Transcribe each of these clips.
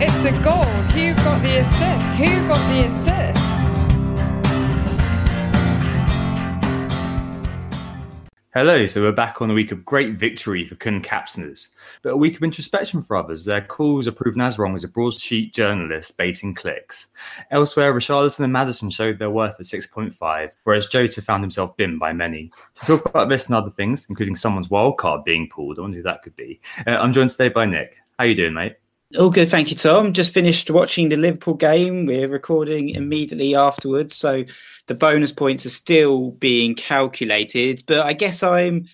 It's a goal. Who got the assist? Who got the assist? Hello, so we're back on a week of great victory for Kun captainers, but a week of introspection for others. Their calls are proven as wrong as a broadsheet journalist baiting clicks. Elsewhere, Richarlison and Maddison showed their worth at 6.5, whereas Jota found himself binned by many. To talk about this and other things, including someone's wild card being pulled, I wonder who that could be. Uh, I'm joined today by Nick. How you doing, mate? All good, thank you, Tom. Just finished watching the Liverpool game. We're recording immediately afterwards, so the bonus points are still being calculated. But I guess I'm,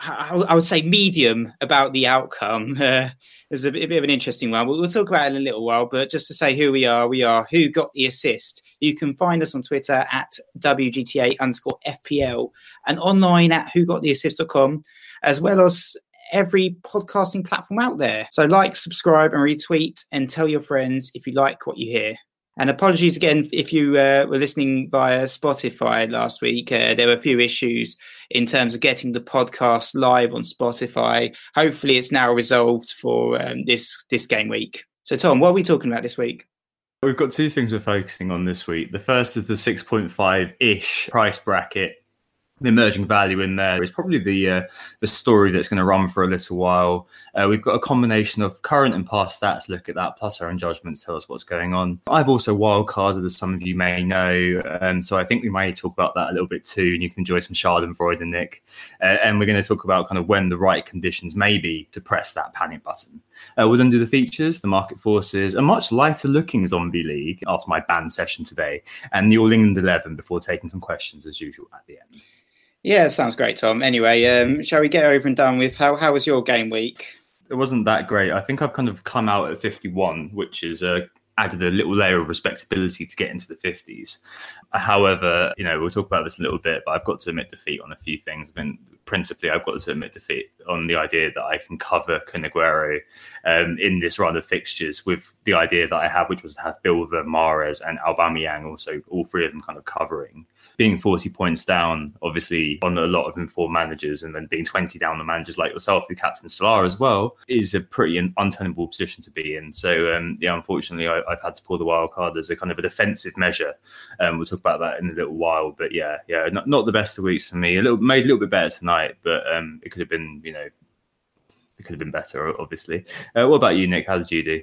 I would say, medium about the outcome. Uh, it's a bit, of an interesting one. We'll, talk about it in a little while. But just to say who we are, we are who got the assist. You can find us on Twitter at WGTA underscore FPL and online at who got the assist.com, as well as every podcasting platform out there. So, like, subscribe, and retweet, and tell your friends if you like what you hear. And apologies again if you uh, were listening via Spotify last week. Uh, there were a few issues in terms of getting the podcast live on Spotify. Hopefully, it's now resolved for um, this this game week. So, Tom, what are we talking about this week? We've got two things we're focusing on this week. The first is the 6.5 ish price bracket the emerging value in there is probably the uh, the story that's going to run for a little while. Uh, we've got a combination of current and past stats. Look at that, plus our own judgments tell us what's going on. I've also wildcarded, as some of you may know, um, so I think we may talk about that a little bit too, and you can enjoy some Schadenfreude, and Nick. Uh, and we're going to talk about kind of when the right conditions may be to press that panic button. Uh, we'll then do the features, the market forces, a much lighter looking zombie league after my band session today, and the All England 11 before taking some questions as usual at the end. Yeah, sounds great, Tom. Anyway, um, shall we get over and done with how how was your game week? It wasn't that great. I think I've kind of come out at 51, which is uh, added a little layer of respectability to get into the 50s. However, you know, we'll talk about this a little bit, but I've got to admit defeat on a few things. I principally, I've got to admit defeat on the idea that I can cover Kun um, in this run of fixtures with the idea that I have, which was to have Bilver, Mahrez, and Aubameyang also, all three of them kind of covering being 40 points down, obviously, on a lot of informed managers, and then being 20 down on managers like yourself, who captain Salah as well, is a pretty untenable position to be in. So, um, yeah, unfortunately, I, have had to pull the wild card as a kind of a defensive measure. Um, we'll talk about that in a little while. But yeah, yeah, not, not the best of weeks for me. A little made a little bit better tonight, but um, it could have been, you know, it could have been better, obviously. Uh, what about you, Nick? How did you do?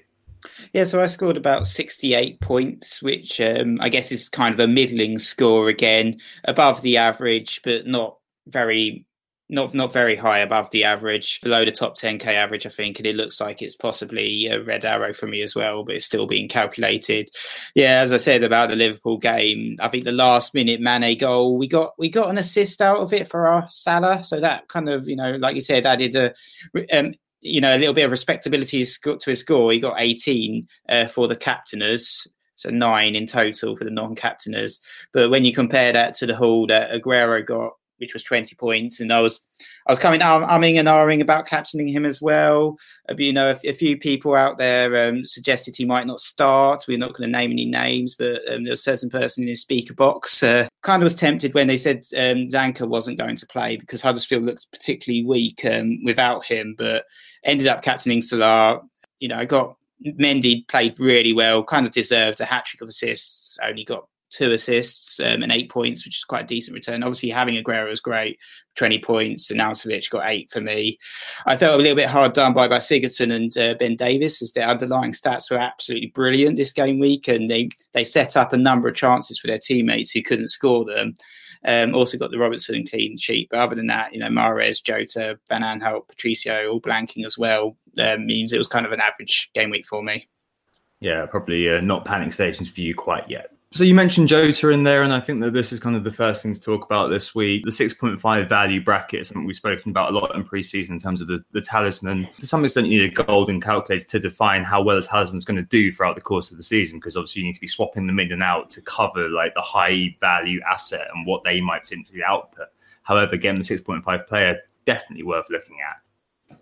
Yeah, so I scored about 68 points, which um, I guess is kind of a middling score again, above the average, but not very not not very high above the average, below the top 10k average, I think, and it looks like it's possibly a red arrow for me as well, but it's still being calculated. Yeah, as I said about the Liverpool game, I think the last minute Mane goal, we got we got an assist out of it for our Salah, so that kind of you know, like you said, added a um, you know, a little bit of respectability to his score. He got 18 uh, for the captainers, so nine in total for the non-captainers. But when you compare that to the haul that Aguero got which was 20 points. And I was, I was coming umming and ahhing about captaining him as well. Uh, you know, a, a, few people out there um, suggested he might not start. We're not going to name any names, but um, there was a certain person in the speaker box uh, kind of was tempted when they said um, Zanka wasn't going to play because Huddersfield looked particularly weak um, without him, but ended up captaining Salah. You know, I got Mendy played really well, kind of deserved a hat trick of assists, only got two assists um, and eight points, which is quite a decent return. Obviously, having Aguero was great, 20 points, and Arnautovic got eight for me. I felt a little bit hard done by by Sigurdsson and uh, Ben Davies as their underlying stats were absolutely brilliant this game week, and they, they set up a number of chances for their teammates who couldn't score them. Um, also got the Robertson clean sheet, but other than that, you know, Mahrez, Jota, Van Aanholt, Patricio all blanking as well um, means it was kind of an average game week for me. Yeah, probably uh, not panic stations for you quite yet. So you mentioned Jota in there, and I think that this is kind of the first thing to talk about this week. The 6.5 value bracket is something we've spoken about a lot in preseason in terms of the, the talisman. To some extent, you need a golden calculator to define how well a talisman's going to do throughout the course of the season, because obviously you need to be swapping them in and out to cover like the high value asset and what they might potentially output. However, again, the 6.5 player definitely worth looking at.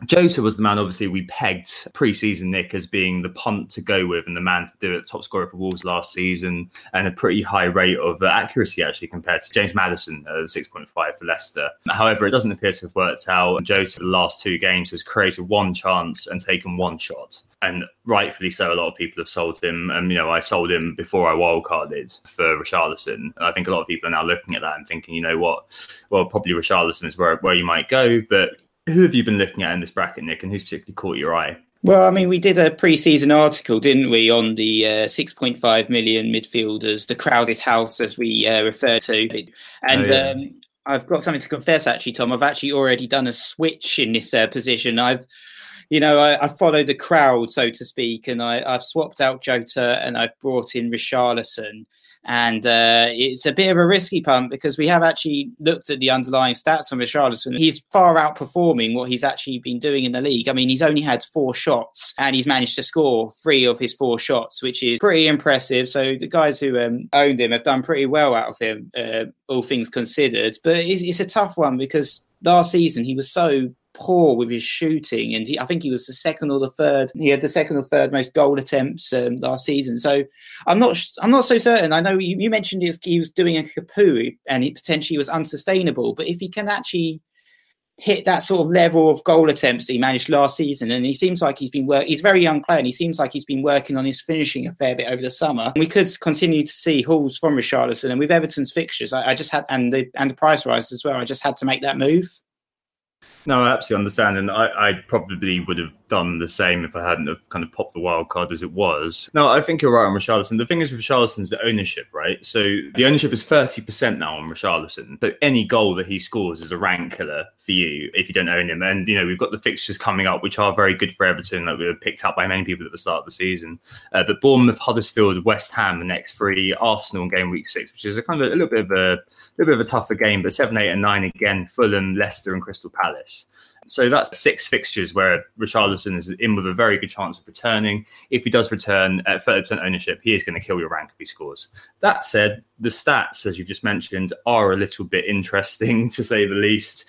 Jota was the man, obviously, we pegged pre-season Nick as being the punt to go with and the man to do it. Top scorer for Wolves last season and a pretty high rate of uh, accuracy actually compared to James Maddison of point five for Leicester. However, it doesn't appear to have worked out. Jota, the last two games, has created one chance and taken one shot and rightfully so, a lot of people have sold him. And you know, I sold him before I wildcarded for Richarlison. I think a lot of people are now looking at that and thinking, you know what, well, probably Richarlison is where where you might go. But who have you been looking at in this bracket, Nick, and who's particularly caught your eye? Well, I mean, we did a pre-season article, didn't we, on the uh, 6.5 million midfielders, the crowded house, as we uh, refer to. And oh, yeah. um, I've got something to confess, actually, Tom. I've actually already done a switch in this uh, position. I've, you know, I, I, followed the crowd, so to speak, and I, have swapped out Jota and I've brought in Richarlison and uh, it's a bit of a risky punt because we have actually looked at the underlying stats on Richarlison. He's far outperforming what he's actually been doing in the league. I mean, he's only had four shots and he's managed to score three of his four shots, which is pretty impressive. So the guys who um, owned him have done pretty well out of him, uh, all things considered. But it's, it's a tough one because last season he was so poor with his shooting, and he, I think he was the second or the third. He had the second or third most goal attempts um, last season. So I'm not I'm not so certain. I know you, you mentioned he was, he was doing a Capoue and it potentially was unsustainable, but if he can actually hit that sort of level of goal attempts that he managed last season, and he seems like he's been work. He's very young player, and he seems like he's been working on his finishing a fair bit over the summer. We could continue to see hauls from Richarlison, and with Everton's fixtures, I, I just had and the and the price rise as well. I just had to make that move. No, I absolutely understand, and I, I, probably would have done the same if I hadn't have kind of popped the wild card as it was. No, I think you're right on Richarlison. The thing is with Richarlison's the ownership, right? So the ownership is 30% now on Richarlison. So any goal that he scores is a rank killer for you if you don't own him. And, you know, we've got the fixtures coming up, which are very good for Everton, that we were picked up by many people at the start of the season. Uh, but Bournemouth, Huddersfield, West Ham, the next three, Arsenal game week six, which is a kind of a little bit of a, a little bit of a tougher game, but seven, eight, and nine again, Fulham, Leicester, and Crystal Palace. So that's six fixtures where Richarlison is in with a very good chance of returning. If he does return at 30% ownership, he is going to kill your rank if he scores. That said, the stats, as you've just mentioned, are a little bit interesting to say the least.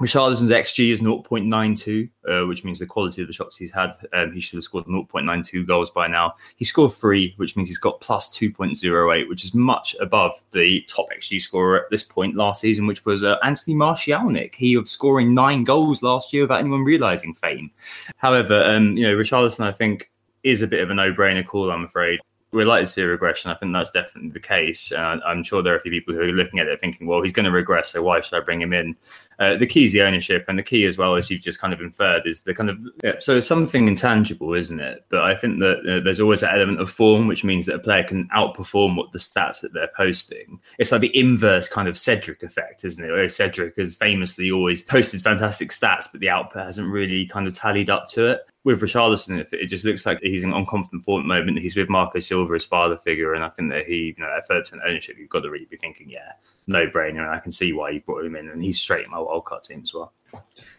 Richarlison's XG is 0.92, uh, which means the quality of the shots he's had, um, he should have scored 0.92 goals by now. He scored three, which means he's got plus 2.08, which is much above the top XG scorer at this point last season, which was uh, Anthony Martialnik. He of scoring nine goals last year without anyone realizing fame. However, um, you know, Richarlison, I think, is a bit of a no-brainer call, I'm afraid we're likely to see a regression. I think that's definitely the case. Uh, I'm sure there are a few people who are looking at it thinking, well, he's going to regress, so why should I bring him in? Uh, the key is the ownership, and the key as well, as you've just kind of inferred, is the kind of yeah, so it's something intangible, isn't it? But I think that uh, there's always that element of form, which means that a player can outperform what the stats that they're posting. It's like the inverse kind of Cedric effect, isn't it? Where Cedric has famously always posted fantastic stats, but the output hasn't really kind of tallied up to it with Richarlison, it just looks like he's in unconfident form at the moment. He's with Marco Silva, his father figure, and I think that he, you know, at third percent ownership, you've got to really be thinking, yeah, no brainer. And I can see why you brought him in, and he's straight in my wildcard team as well.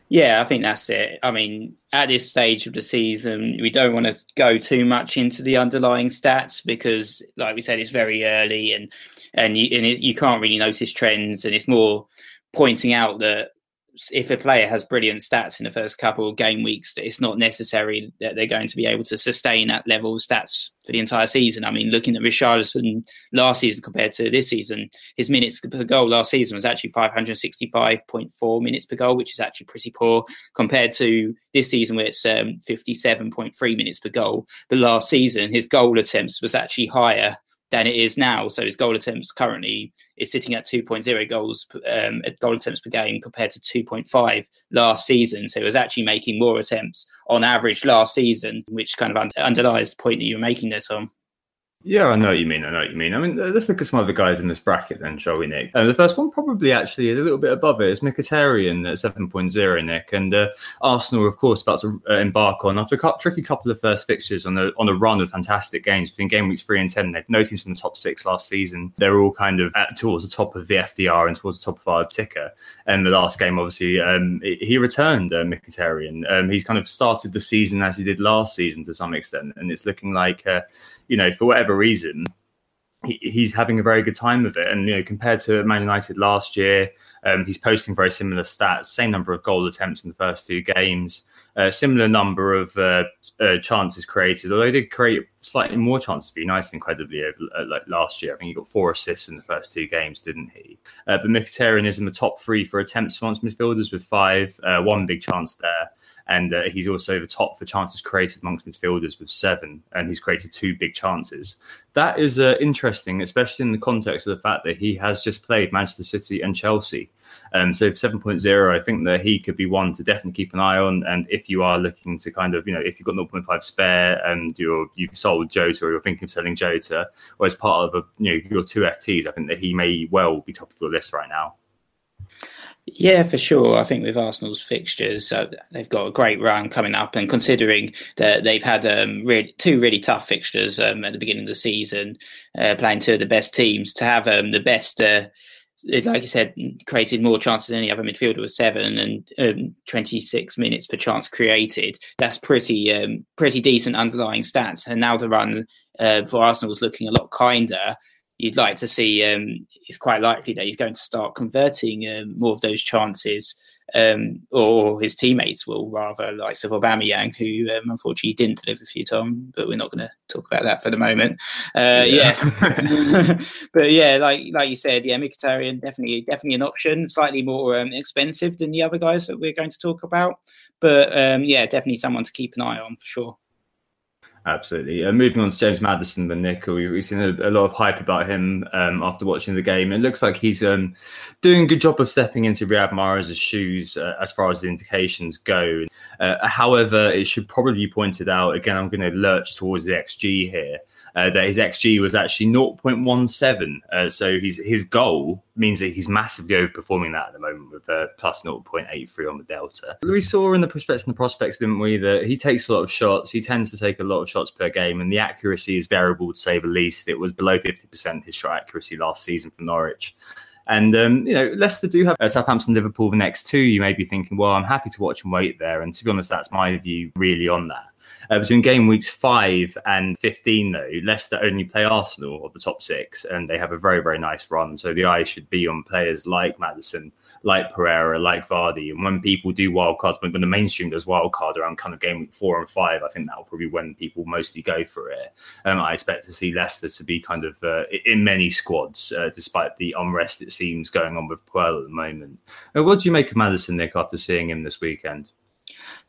Yeah, I think that's it. I mean, at this stage of the season, we don't want to go too much into the underlying stats because, like we said, it's very early and and you, and it, you can't really notice trends, and it's more pointing out that if a player has brilliant stats in the first couple of game weeks, it's not necessary that they're going to be able to sustain that level of stats for the entire season. I mean, looking at Richarlison last season compared to this season, his minutes per goal last season was actually 565.4 minutes per goal, which is actually pretty poor compared to this season where it's um, 57.3 minutes per goal. But last season, his goal attempts was actually higher than it is now. So his goal attempts currently is sitting at 2.0 goals um, goal attempts per game compared to 2.5 last season. So he was actually making more attempts on average last season, which kind of underlies the point that you were making there, Tom. Yeah, I know what you mean. I know what you mean. I mean, let's look at some other guys in this bracket then, shall we, Nick? Uh, the first one probably actually is a little bit above it. It's Mkhitaryan at 7.0, Nick. And uh, Arsenal, of course, about to uh, embark on, after a tricky couple of first fixtures on a, on a run of fantastic games between game weeks 3 and 10. They've no teams from the top six last season. They're all kind of at, towards the top of the FDR and towards the top of our ticker. And the last game, obviously, um, he returned uh, Mkhitaryan. Um, he's kind of started the season as he did last season to some extent. And it's looking like uh, you know, for whatever reason, he, he's having a very good time with it. And you know, compared to Man United last year, um, he's posting very similar stats. Same number of goal attempts in the first two games. Uh, similar number of uh, uh, chances created, although he did create slightly more chances for United, incredibly, over uh, like last year. I think he got four assists in the first two games, didn't he? Uh, but Mkhitaryan is in the top three for attempts amongst midfielders with five, uh, one big chance there and uh, he's also the top for chances created amongst midfielders with seven, and he's created two big chances. That is uh, interesting, especially in the context of the fact that he has just played Manchester City and Chelsea. Um, so 7.0, I think that he could be one to definitely keep an eye on. And if you are looking to kind of, you know, if you've got 0.5 spare and you're you've sold Jota or you're thinking of selling Jota, or as part of a, you know your two FTs, I think that he may well be top of your list right now. Yeah, for sure. I think with Arsenal's fixtures, uh, they've got a great run coming up, and considering that they've had um, two really tough fixtures um, at the beginning of the season, uh, playing two of the best teams, to have um, the best, uh, like you said, created more chances than any other midfielder with seven and um, 26 minutes per chance created. That's pretty, um, pretty decent underlying stats. And now the run uh, for Arsenal is looking a lot kinder you'd like to see um, it's quite likely that he's going to start converting um, more of those chances, um, or his teammates will rather, like of Aubameyang, who um, unfortunately didn't deliver for you, Tom. But we're not going to talk about that for the moment. Uh, yeah, yeah. but yeah, like like you said, yeah, Mkhitaryan definitely definitely an option, slightly more um, expensive than the other guys that we're going to talk about. But um, yeah, definitely someone to keep an eye on for sure. Absolutely. Uh, moving on to James Maddison, the nickel, we've seen a, a, lot of hype about him um, after watching the game. It looks like he's um, doing a good job of stepping into Riyad Mahrez's shoes uh, as far as the indications go. Uh, however, it should probably be pointed out again. I'm going to lurch towards the XG here uh, that his xG was actually 0.17. Uh, so his his goal means that he's massively overperforming that at the moment with uh, plus 0.83 on the delta. We saw in the prospects and the prospects, didn't we, that he takes a lot of shots. He tends to take a lot of shots per game, and the accuracy is variable to say the least. It was below 50% his shot accuracy last season for Norwich. And um, you know, Leicester do have uh, Southampton, Liverpool the next two. You may be thinking, well, I'm happy to watch and wait there. And to be honest, that's my view really on that. Uh, between game weeks five and 15, though, Leicester only play Arsenal of the top six, and they have a very, very nice run. So the eye should be on players like Maddison, like Pereira, like Vardy. And when people do wildcards, when, when the mainstream does wildcard around kind of game week four and five, I think that'll probably when people mostly go for it. Um, I expect to see Leicester to be kind of uh, in many squads, uh, despite the unrest it seems going on with Puel at the moment. Uh, what do you make of Maddison, Nick, after seeing him this weekend?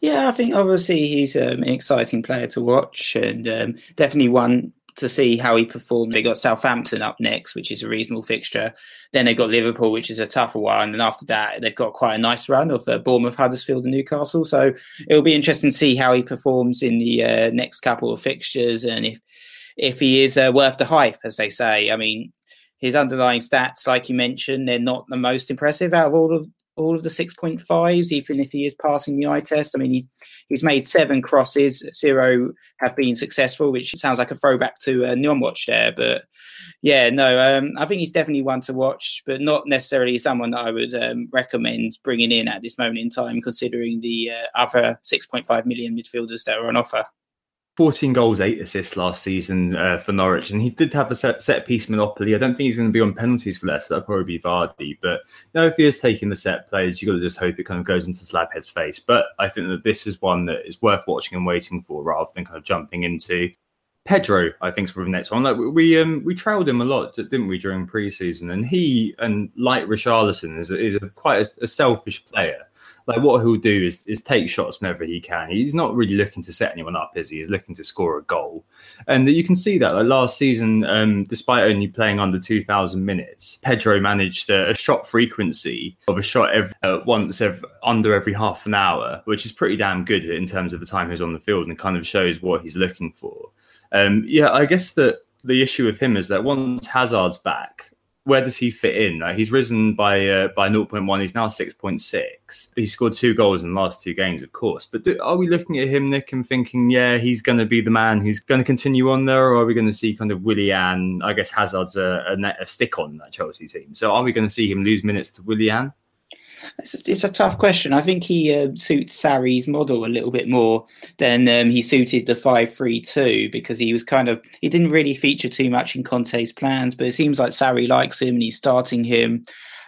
Yeah, I think obviously he's um, an exciting player to watch and um, definitely one to see how he performed. They got Southampton up next, which is a reasonable fixture. Then they got Liverpool, which is a tougher one, and after that, they've got quite a nice run of uh, Bournemouth, Huddersfield, and Newcastle. So it'll be interesting to see how he performs in the uh, next couple of fixtures and if if he is uh, worth the hype, as they say. I mean, his underlying stats, like you mentioned, they're not the most impressive out of all of all of the 6.5s, even if he is passing the eye test. I mean, he, he's made seven crosses, zero have been successful, which sounds like a throwback to uh, non-watch there. But yeah, no, um, I think he's definitely one to watch, but not necessarily someone that I would um, recommend bringing in at this moment in time, considering the uh, other 6.5 million midfielders that are on offer. 14 goals, eight assists last season uh, for Norwich, and he did have a set, set piece monopoly. I don't think he's going to be on penalties for less. That'll probably be Vardy. But you if he is taking the set plays, you've got to just hope it kind of goes into Slabhead's face. But I think that this is one that is worth watching and waiting for rather than kind of jumping into. Pedro, I think, is probably the next one. Like we um, we trailed him a lot, didn't we, during preseason? And he and like Richarlison is is a quite a, a selfish player like what he'll do is is take shots whenever he can. He's not really looking to set anyone up, is he? He's looking to score a goal, and you can see that. Like last season, um, despite only playing under two thousand minutes, Pedro managed a, a, shot frequency of a shot every, uh, once every, under every half an hour, which is pretty damn good in terms of the time he's on the field, and kind of shows what he's looking for. Um, yeah, I guess that the issue with him is that once Hazard's back, where does he fit in? Uh, he's risen by uh, by 0.1. He's now 6.6. He scored two goals in the last two games, of course. But do, are we looking at him, Nick, and thinking, yeah, he's going to be the man who's going to continue on there, or are we going to see kind of Willian? I guess Hazard's a, a, a stick on that Chelsea team. So are we going to see him lose minutes to Willian? It's, it's, a tough question. I think he uh, suits Sarri's model a little bit more than um, he suited the five-three-two because he was kind of he didn't really feature too much in Conte's plans, but it seems like Sarri likes him and he's starting him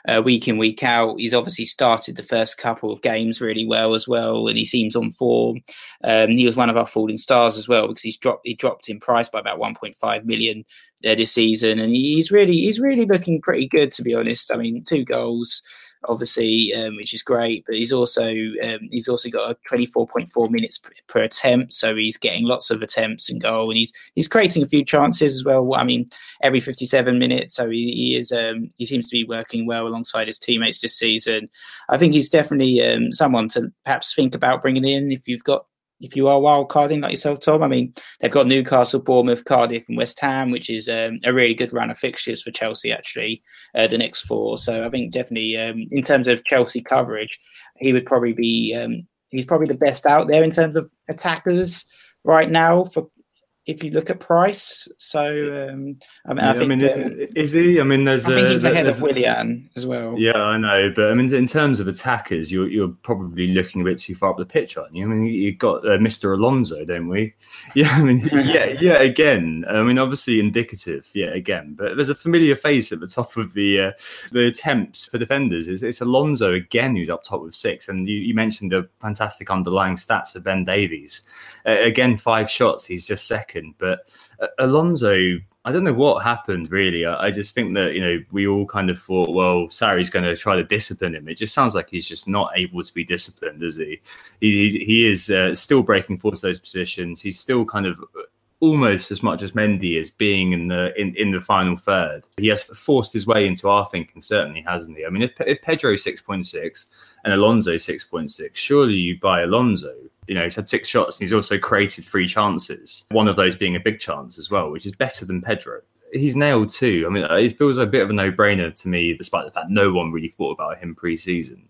uh, week in week out. He's obviously started the first couple of games really well as well, and he seems on form. Um, he was one of our falling stars as well because he's dropped he dropped in price by about 1.5 million uh, this season, and he's really he's really looking pretty good to be honest. I mean, two goals obviously, um, which is great. But he's also um, he's also got a 24.4 minutes per, per, attempt, so he's getting lots of attempts and goal, and he's he's creating a few chances as well. I mean, every 57 minutes, so he, he is um, he seems to be working well alongside his teammates this season. I think he's definitely um, someone to perhaps think about bringing in if you've got if you are wild carding like yourself, Tom. I mean, they've got Newcastle, Bournemouth, Cardiff, and West Ham, which is um, a really good run of fixtures for Chelsea, actually, uh, the next four. So I think definitely um, in terms of Chelsea coverage, he would probably be um, he's probably the best out there in terms of attackers right now for if you look at price. So um, I mean, yeah, I, think I mean, is, he? I mean, there's I think he's ahead of Willian as well. Yeah, I know, but I mean, in terms of attackers, you're you're probably looking a bit too far up the pitch, aren't you? I mean, you've got uh, Mr. Alonso, don't we? Yeah, I mean, yeah, yeah. Again, I mean, obviously indicative, yeah, again, but there's a familiar face at the top of the uh, the attempts for defenders. It's, it's Alonso again who's up top with six, and you, you mentioned the fantastic underlying stats for Ben Davies. Uh, again, five shots, he's just second second. But uh, Alonso, I don't know what happened really. I, I, just think that you know we all kind of thought, well, Sarri's going to try to discipline him. It just sounds like he's just not able to be disciplined, is he? He he, is uh, still breaking forwards those positions. He's still kind of almost as much as Mendy is being in the in, in the final third. He has forced his way into our thinking, certainly, hasn't he? I mean, if if Pedro six point six and Alonso six point six, surely you buy Alonso. You know, he's had six shots and he's also created three chances. One of those being a big chance as well, which is better than Pedro. He's nailed too. I mean, it feels a bit of a no-brainer to me, despite the fact no one really thought about him pre-season.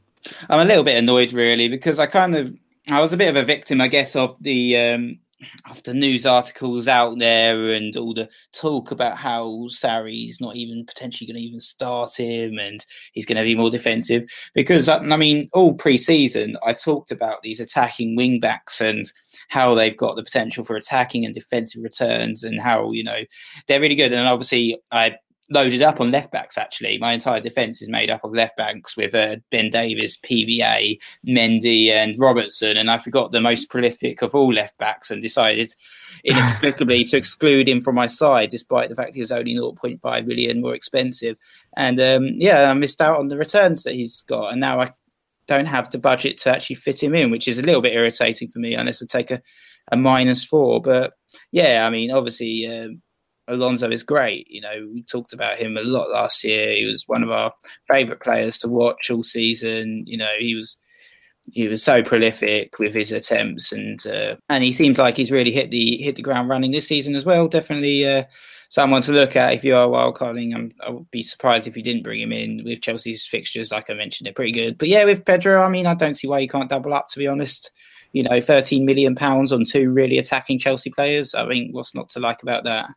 I'm a little bit annoyed, really, because I kind of I was a bit of a victim, I guess, of the um, after news articles out there and all the talk about how Sarri's not even potentially going to even start him and he's going to be more defensive. Because, uh, I mean, all pre season, I talked about these attacking wing backs and how they've got the potential for attacking and defensive returns and how, you know, they're really good. And obviously, I loaded up on left backs. Actually, my entire defence is made up of left backs with uh, Ben Davies, PVA, Mendy, and Robertson. And I forgot the most prolific of all left backs and decided inexplicably to exclude him from my side, despite the fact he was only 0.5 million more expensive. And um, yeah, I missed out on the returns that he's got, and now I don't have the budget to actually fit him in, which is a little bit irritating for me unless I take a, a minus four. But yeah, I mean, obviously. Um, Alonso is great. You know, we talked about him a lot last year. He was one of our favourite players to watch all season. You know, he was he was so prolific with his attempts, and uh, and he seems like he's really hit the hit the ground running this season as well. Definitely uh, someone to look at if you are wildcarding. I'm, I would be surprised if you didn't bring him in with Chelsea's fixtures. Like I mentioned, they're pretty good. But yeah, with Pedro, I mean, I don't see why you can't double up. To be honest, you know, 13 million pounds on two really attacking Chelsea players. I mean, what's not to like about that?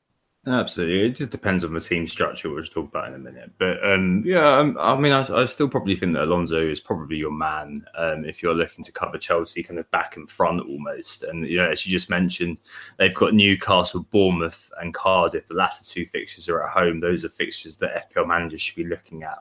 Absolutely, it just depends on the team structure, which we'll talk about in a minute. But um, yeah, um, I mean, I, I, still probably think that Alonso is probably your man um, if you're looking to cover Chelsea, kind of back and front almost. And you know, as you just mentioned, they've got Newcastle, Bournemouth, and Cardiff. The latter two fixtures are at home. Those are fixtures that FPL managers should be looking at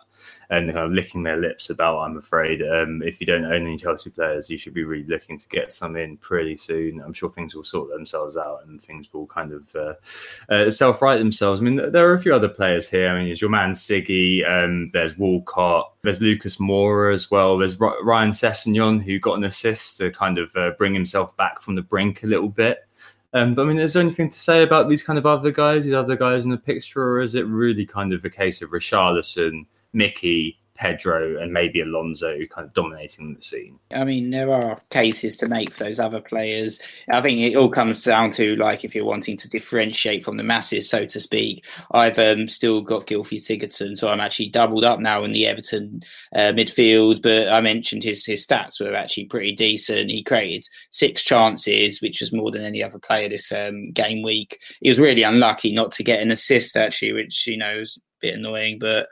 and kind of licking their lips about. I'm afraid um, if you don't own any Chelsea players, you should be really looking to get some in pretty soon. I'm sure things will sort themselves out and things will kind of uh, uh, self right themselves. I mean, there are a few other players here. I mean, there's your man Siggy, um, there's Walcott, there's Lucas Moura as well. There's Ryan Sessegnon who got an assist to kind of uh, bring himself back from the brink a little bit. Um, but I mean, is there anything to say about these kind of other guys, these other guys in the picture, or is it really kind of a case of Richarlison, Mickey, Pedro and maybe Alonso kind of dominating the scene. I mean, there are cases to make for those other players. I think it all comes down to like if you're wanting to differentiate from the masses, so to speak. I've um, still got Gylfi Sigurdsson, so I'm actually doubled up now in the Everton uh, midfield. But I mentioned his his stats were actually pretty decent. He created six chances, which was more than any other player this um, game week. He was really unlucky not to get an assist actually, which you know was bit annoying. But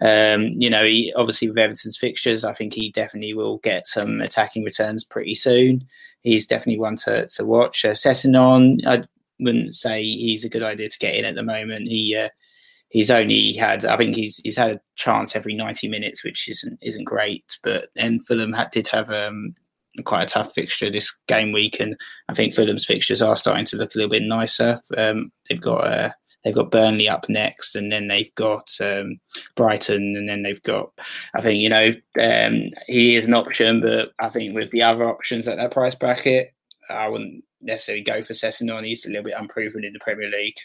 um, you know, he obviously with Everton's fixtures, I think he definitely will get some attacking returns pretty soon. He's definitely one to to watch. Uh, Sessegnon, I wouldn't say he's a good idea to get in at the moment. He uh, he's only had I think he's he's had a chance every ninety minutes, which isn't isn't great. But and Fulham had, did have um, quite a tough fixture this game week, and I think Fulham's fixtures are starting to look a little bit nicer. Um, they've got uh, They've got Burnley up next, and then they've got um, Brighton, and then they've got. I think you know um, he is an option, but I think with the other options at that price bracket, I wouldn't necessarily go for Sessegnon. He's a little bit unproven in the Premier League.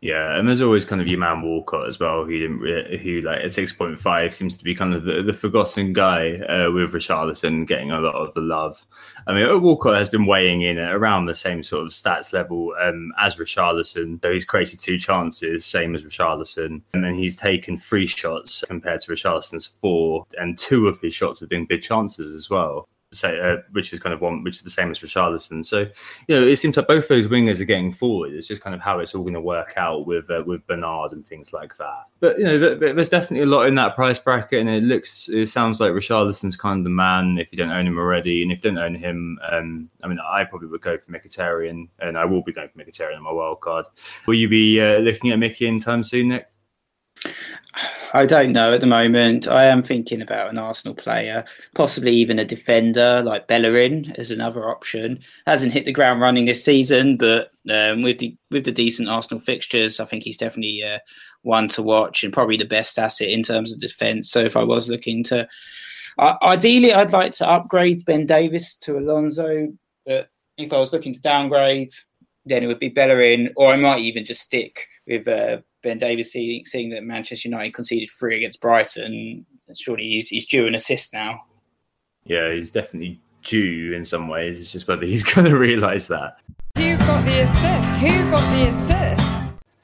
Yeah, and there's always kind of your man Walcott as well, who didn't who like at six point five seems to be kind of the, the forgotten guy uh, with Richarlison getting a lot of the love. I mean, Walcott has been weighing in at around the same sort of stats level um, as Richarlison. So he's created two chances, same as Richarlison, and then he's taken three shots compared to Richarlison's four, and two of his shots have been big chances as well say, uh, which is kind of one, which is the same as Richarlison. So, you know, it seems like both those wingers are getting forward. It's just kind of how it's all going to work out with uh, with Bernard and things like that. But you know, there's definitely a lot in that price bracket, and it looks, it sounds like Richarlison's kind of the man if you don't own him already, and if you don't own him, um, I mean, I probably would go for Mkhitaryan, and I will be going for Mkhitaryan on my wild card. Will you be uh, looking at Mickey in time soon, Nick? I don't know at the moment. I am thinking about an Arsenal player, possibly even a defender like Bellerin as another option. Hasn't hit the ground running this season, but um, with the with the decent Arsenal fixtures, I think he's definitely uh, one to watch and probably the best asset in terms of defence. So if I was looking to, uh, ideally, I'd like to upgrade Ben Davies to Alonso, but if I was looking to downgrade, then it would be Bellerin, or I might even just stick with uh, Ben Davies seeing, seeing that Manchester United conceded three against Brighton. Surely he's, he's due an assist now. Yeah, he's definitely due in some ways. It's just whether he's going to realise that. Who got the assist? Who got the assist?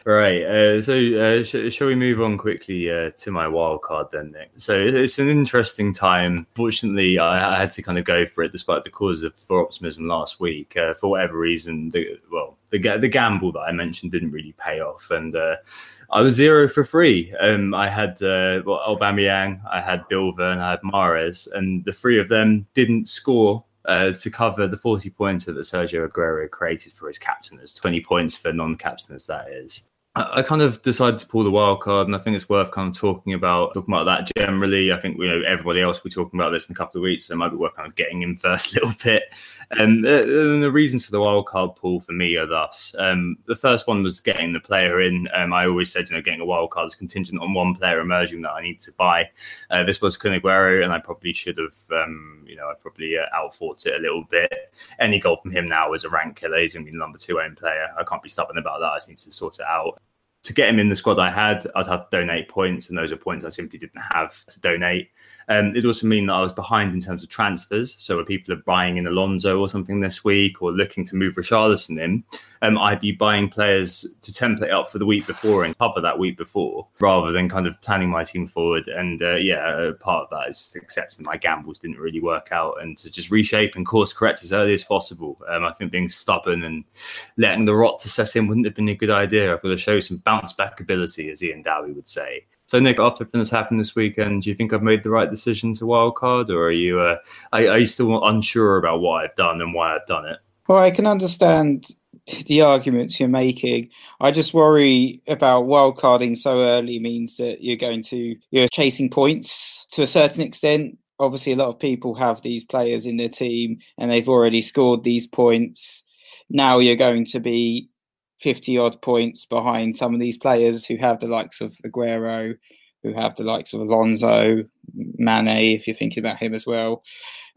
Right. Uh, so, uh, sh- shall we move on quickly uh, to my wild card then, Nick? So, it's an interesting time. Fortunately, I, I had to kind of go for it despite the cause of for optimism last week. Uh, for whatever reason, the, well, the the gamble that I mentioned didn't really pay off, and uh, I was zero for three. Um, I had uh, well, Aubameyang, I had Bilver, and I had Mahrez, and the three of them didn't score uh, to cover the 40 points that Sergio Aguero created for his captain captainers, 20 points for non-captainers, that is. I kind of decided to pull the wild card, and I think it's worth kind of talking about talking about that generally. I think you know everybody else will be talking about this in a couple of weeks, so it might be worth kind of getting in first a little bit. Um, uh, and the reasons for the wild card pull for me are thus: um, the first one was getting the player in. Um, I always said, you know, getting a wild card is contingent on one player emerging that I need to buy. Uh, this was Kun Aguero, and I probably should have, um, you know, I probably uh, outfought it a little bit. Any goal from him now is a rank killer. He's going to be number two own player. I can't be stubborn about that. I just need to sort it out. to get him in the squad I had, I'd have to donate points, and those are points I simply didn't have to donate. Um, it also mean that I was behind in terms of transfers. So if people are buying in Alonso or something this week or looking to move Richarlison in, um, I'd be buying players to template up for the week before and cover that week before rather than kind of planning my team forward. And uh, yeah, part of that is just accepting my gambles didn't really work out and to just reshape and course correct as early as possible. Um, I think being stubborn and letting the rot to set in wouldn't have been a good idea. I've got to show some bounce back ability, as Ian Dowie would say. So, Nick, after that's happened this weekend, do you think I've made the right decision to wildcard, or are you uh, are, are you still unsure about what I've done and why I've done it? Well, I can understand the arguments you're making. I just worry about wildcarding so early means that you're going to you're chasing points to a certain extent. Obviously, a lot of people have these players in their team and they've already scored these points. Now you're going to be 50 odd points behind some of these players who have the likes of Aguero, who have the likes of Alonso, Mane, if you're thinking about him as well.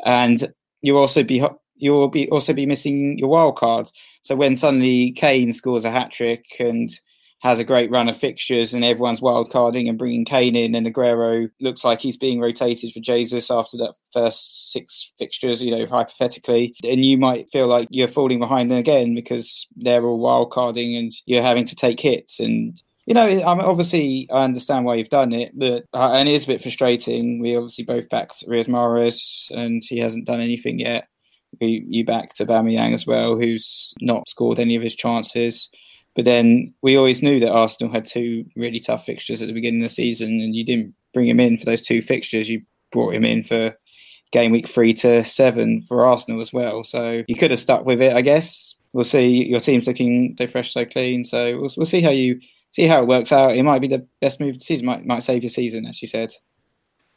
And you'll also be you'll be also be missing your wild card. So when suddenly Kane scores a hat trick and has a great run of fixtures and everyone's wild carding and bringing Kane in and Aguero looks like he's being rotated for Jesus after that first six fixtures, you know, hypothetically. And you might feel like you're falling behind them again because they're all wild carding and you're having to take hits. And, you know, I mean, obviously I understand why you've done it, but uh, and it is a bit frustrating. We obviously both backed Riyad Mahrez and he hasn't done anything yet. We, you backed Aubameyang as well, who's not scored any of his chances. But then we always knew that Arsenal had two really tough fixtures at the beginning of the season, and you didn't bring him in for those two fixtures. You brought him in for game week three to seven for Arsenal as well. So you could have stuck with it, I guess. We'll see. Your team's looking so fresh, so clean. So we'll, we'll see how you see how it works out. It might be the best move of the season. Might might save your season, as you said.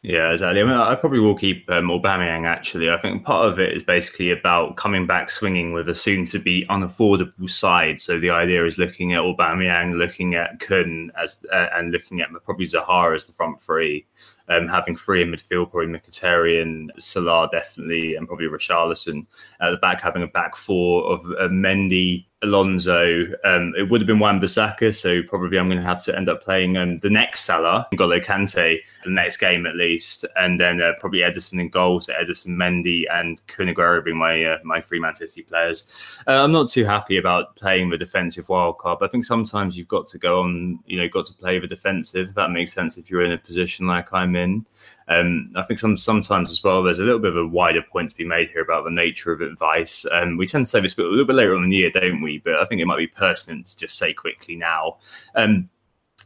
Yeah, exactly. I mean, I probably will keep um, Aubameyang. Actually, I think part of it is basically about coming back swinging with a soon-to-be unaffordable side. So the idea is looking at Aubameyang, looking at Kun as, uh, and looking at probably Zaha as the front three, um, having three in midfield, probably Mkhitaryan, Salah definitely, and probably Richarlison at the back, having a back four of uh, Mendy, Alonso. Um, it would have been Wan-Bissaka, so probably I'm going to have to end up playing um, the next Salah, N'Golo Kante, the next game at least, and then uh, probably Ederson in goal, so Ederson, Mendy, and Kun being my uh, my three Man City players. Uh, I'm not too happy about playing the defensive wild card, but I think sometimes you've got to go on, you know, got to play the defensive. If that makes sense if you're in a position like I'm in. Um, I think some, sometimes as well, there's a little bit of a wider point to be made here about the nature of advice. Um, we tend to say this a little bit later on in the year, don't we? But I think it might be pertinent to just say quickly now. Um,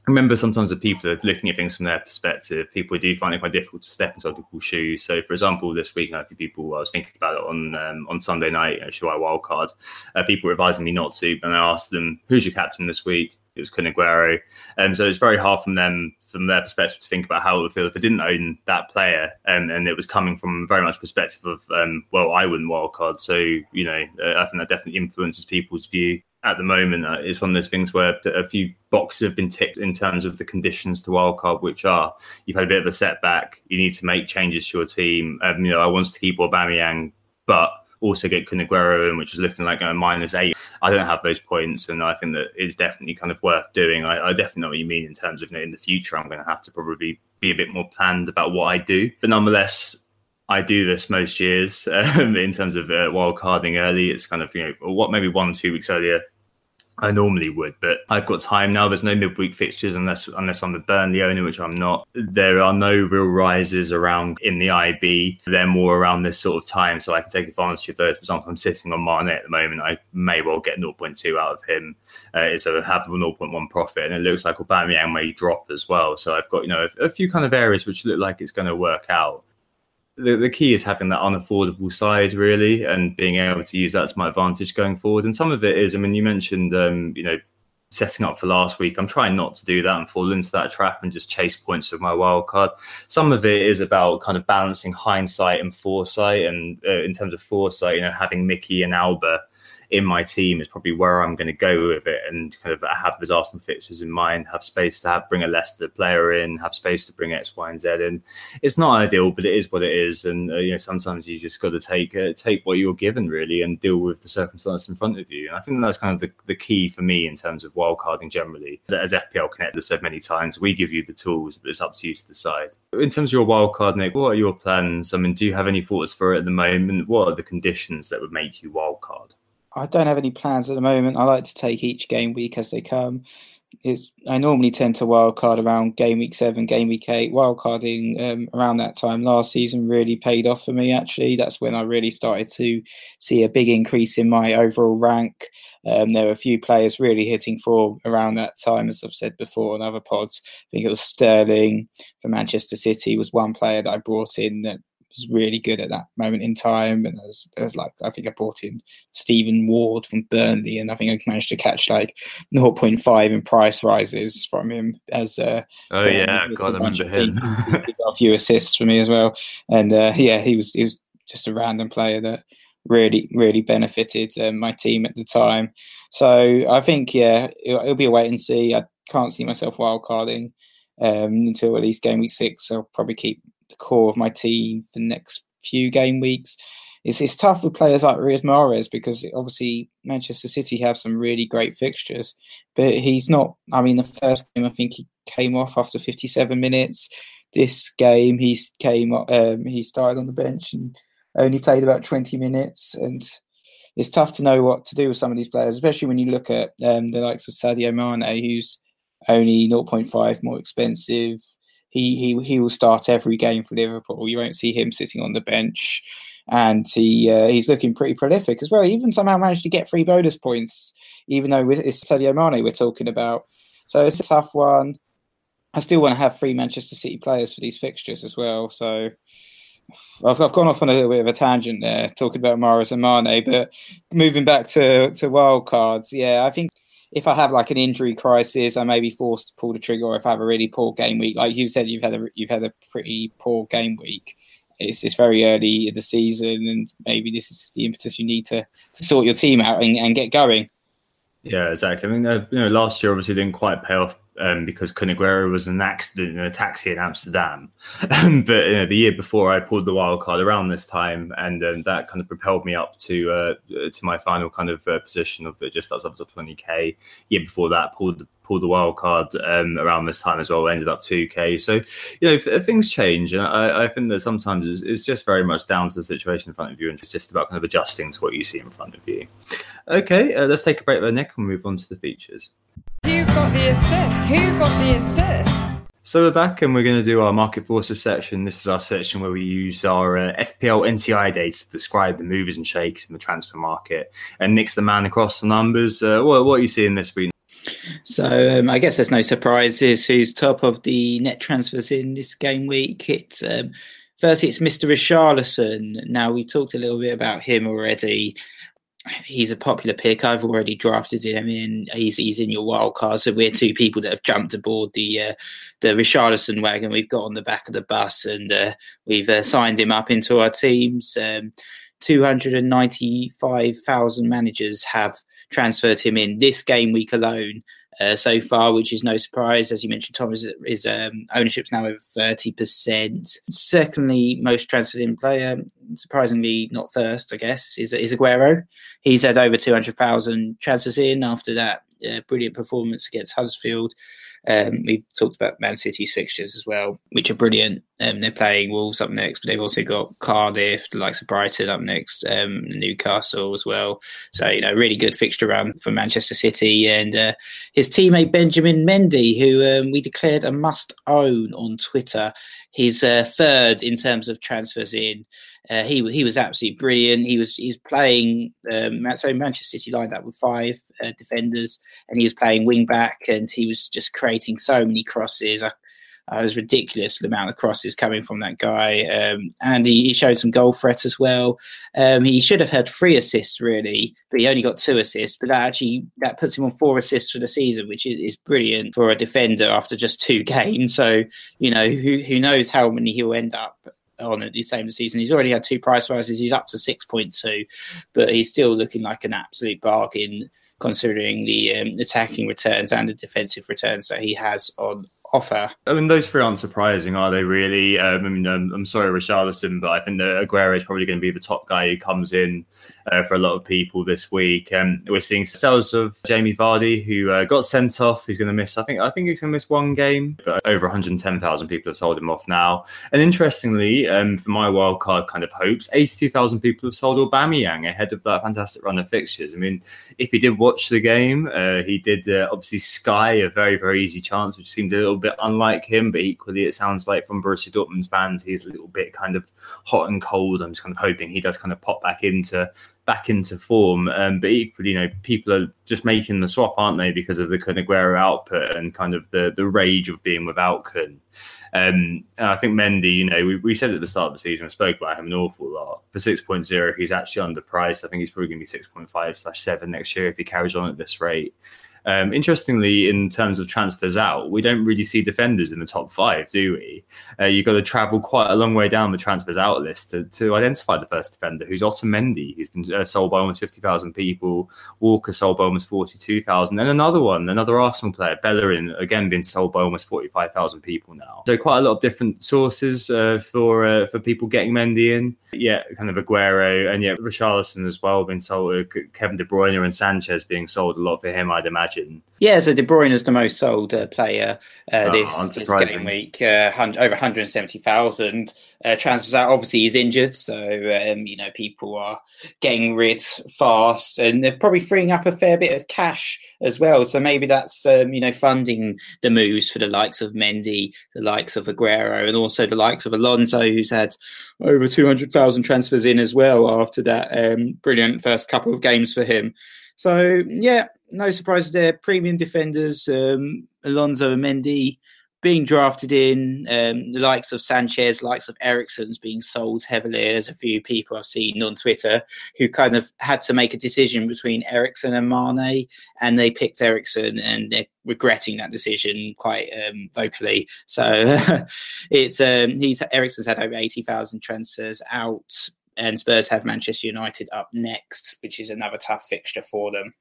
remember sometimes that people are looking at things from their perspective. People do find it quite difficult to step into other people's shoes. So, for example, this week, I think people, I was thinking about it on um, on Sunday night, should I wildcard? Uh, people were advising me not to, and I asked them, who's your captain this week? It was Kun Aguero. Um, so it's very hard from them from their perspective to think about how it would feel if they didn't own that player, um, and it was coming from very much perspective of um, well, I wouldn't wildcard, so you know, uh, I think that definitely influences people's view. At the moment, uh, it's one of those things where a few boxes have been ticked in terms of the conditions to wildcard, which are you've had a bit of a setback, you need to make changes to your team. Um, you know, I wanted to keep Aubameyang, but also get Kun Aguero in, which is looking like a minus eight. I don't have those points, and I think that it's definitely kind of worth doing. I, I definitely know what you mean in terms of you know, in the future, I'm going to have to probably be a bit more planned about what I do. But nonetheless, I do this most years um, in terms of uh, wild carding early. It's kind of you know what maybe one two weeks earlier I normally would, but I've got time now. There's no midweek fixtures unless unless I'm the Burnley owner, which I'm not. There are no real rises around in the IB. They're more around this sort of time, so I can take advantage of those. For example, I'm sitting on Mane at the moment. I may well get 0.2 out of him. Uh, so have a 0.1 profit, and it looks like Aubameyang may drop as well. So I've got you know a, a few kind of areas which look like it's going to work out the, the key is having that unaffordable side really and being able to use that to my advantage going forward. And some of it is i mean you mentioned um, you know setting up for last week. I'm trying not to do that and fall into that trap and just chase points with my wild card. Some of it is about kind of balancing hindsight and foresight and uh, in terms of foresight you know having mickey and Auba in my team is probably where I'm going to go with it, and kind of have those Arsenal fixtures in mind, have space to have bring a Leicester player in, have space to bring X, Y, and Z in. It's not ideal, but it is what it is, and uh, you know sometimes you just got to take uh, take what you're given really and deal with the circumstance in front of you. And I think that's kind of the, the key for me in terms of wildcarding generally. As FPL Connect has said many times, we give you the tools, but it's up to you to decide. In terms of your wildcard, Nick, what are your plans? I mean, do you have any thoughts for it at the moment? What are the conditions that would make you wildcard? I don't have any plans at the moment. I like to take each game week as they come. It's, I normally tend to wildcard around game week seven, game week eight. Wildcarding um, around that time last season really paid off for me. Actually, that's when I really started to see a big increase in my overall rank. Um, there were a few players really hitting for around that time, as I've said before on other pods. I think it was Sterling for Manchester City was one player that I brought in that was really good at that moment in time. And there's, there's like, I think I brought in Stephen Ward from Burnley, and I think I managed to catch like 0.5 in price rises from him as uh, oh yeah, um, God, I remember him. a few assists for me as well, and uh, yeah, he was he was just a random player that really really benefited um, my team at the time. So I think yeah, it'll, it'll be a wait and see. I can't see myself wildcarding um, until at least game week six. So I'll probably keep the core of my team for the next few game weeks. It's, it's tough with players like Riyad Mahrez because obviously Manchester City have some really great fixtures, but he's not. I mean, the first game I think he came off after 57 minutes. This game he's came um, he started on the bench and only played about 20 minutes, and it's tough to know what to do with some of these players, especially when you look at um, the likes of Sadio Mane, who's only 0.5 more expensive he he he will start every game for Liverpool. You won't see him sitting on the bench, and he uh, he's looking pretty prolific as well. He even somehow managed to get three bonus points, even though it's Sadio Mane we're talking about. So it's a tough one. I still want to have three Manchester City players for these fixtures as well. So I've, I've gone off on a little bit of a tangent there, talking about Mahrez and Mane, but moving back to to wild cards, yeah, I think if I have like an injury crisis, I may be forced to pull the trigger. Or if I have a really poor game week, like you said, you've had a you've had a pretty poor game week. It's, it's very early in the season, and maybe this is the impetus you need to, to sort your team out and, and get going. Yeah, exactly. I mean, uh, you know, last year obviously didn't quite pay off um, because Kun was an accident in a taxi in Amsterdam. but you know, the year before, I pulled the wild card around this time, and um, that kind of propelled me up to uh, to my final kind of uh, position of just outside of 20k. Year before that, pulled the, pulled the wild card um, around this time as well. Ended up 2k. So you know, f- things change, and I, I, think that sometimes it's, it's, just very much down to the situation in front of you, and it's just about kind of adjusting to what you see in front of you. Okay, uh, let's take a break there, Nick, and move on to the features. Who got the assist? Who got the assist? So we're back and we're going to do our market forces section. This is our section where we use our uh, FPL NTI data to describe the movers and shakes in the transfer market. And Nick's the man across the numbers. Uh, what, what are you seeing this week? So um, I guess there's no surprises. Who's top of the net transfers in this game week? It's um, first it's Mr. Richarlison. Now we talked a little bit about him already he's a popular pick. I've already drafted him in. He's he's in your wild card. So we're two people that have jumped aboard the uh, the Richarlison wagon. We've got on the back of the bus and uh, we've uh, signed him up into our teams. Um, Two hundred and ninety-five thousand managers have transferred him in this game week alone uh, so far, which is no surprise. As you mentioned, Tom, is, his um, ownership's now over 30%. Secondly, most transferred in player, surprisingly not first, I guess, is, is Aguero. He's had over 200,000 transfers in after that uh, brilliant performance against Huddersfield. Um, we've talked about Man City's fixtures as well, which are brilliant. Um, they're playing Wolves up next, but they've also got Cardiff, the likes of Brighton up next, um, Newcastle as well. So, you know, really good fixture run for Manchester City. And uh, his teammate Benjamin Mendy, who um, we declared a must own on Twitter, he's uh, third in terms of transfers in. Uh, he he was absolutely brilliant. He was he was playing um, so Manchester City lined up with five uh, defenders, and he was playing wing back, and he was just creating so many crosses. I, uh, it was ridiculous the amount of crosses coming from that guy, um, and he, he, showed some goal threat as well. Um, he should have had three assists really, but he only got two assists. But that actually that puts him on four assists for the season, which is, is brilliant for a defender after just two games. So you know who who knows how many he'll end up on at the same season. He's already had two price rises. He's up to 6.2, but he's still looking like an absolute bargain considering the um, attacking returns and the defensive returns that he has on offer. I mean, those three aren't surprising, are they? Really? Um, I mean, I'm, I'm sorry, Richarlison, but I think that Aguero is probably going to be the top guy who comes in uh, for a lot of people this week. Um, we're seeing sales of Jamie Vardy, who uh, got sent off. He's going to miss. I think. I think he's going to miss one game. But over 110,000 people have sold him off now. And interestingly, um, for my wildcard kind of hopes, 82,000 people have sold Aubameyang ahead of that fantastic run of fixtures. I mean, if he did watch the game, uh, he did uh, obviously sky a very very easy chance, which seemed a little bit unlike him, but equally it sounds like from Borussia Dortmund fans, he's a little bit kind of hot and cold. I'm just kind of hoping he does kind of pop back into back into form. Um, but equally, you know, people are just making the swap, aren't they, because of the Kun output and kind of the the rage of being without Kun. Um, and I think Mendy, you know, we, we said at the start of the season, we spoke about him an awful lot. For 6.0, he's actually underpriced. I think he's probably going to be 6.5 slash 7 next year if he carries on at this rate. Um, interestingly, in terms of transfers out, we don't really see defenders in the top five, do we? Uh, you've got to travel quite a long way down the transfers out list to, to identify the first defender, who's Otamendi, who's been uh, sold by almost 50,000 people. Walker sold by almost 42,000. And another one, another Arsenal player, Bellerin, again being sold by almost 45,000 people now. So quite a lot of different sources uh, for uh, for people getting Mendy in. Yeah, kind of Aguero and yeah, Richarlison as well being sold. Uh, Kevin De Bruyne and Sanchez being sold a lot for him, I'd imagine imagine. Yeah, so De Bruyne is the most sold uh, player uh, oh, this, this game week, uh, over 170,000 uh, transfers out. Obviously, he's injured, so um, you know people are getting rid fast, and they're probably freeing up a fair bit of cash as well. So maybe that's um, you know funding the moves for the likes of Mendy, the likes of Aguero, and also the likes of Alonso, who's had over 200,000 transfers in as well after that um, brilliant first couple of games for him. So yeah, no surprises there. Premium defenders, um, Alonso and Mendy being drafted in, um, the likes of Sanchez, likes of Eriksen's being sold heavily. There's a few people I've seen on Twitter who kind of had to make a decision between Eriksen and Mane, and they picked Eriksen, and they're regretting that decision quite um, vocally. So it's um, he's Eriksen's had over eighty thousand transfers out and Spurs have Manchester United up next, which is another tough fixture for them.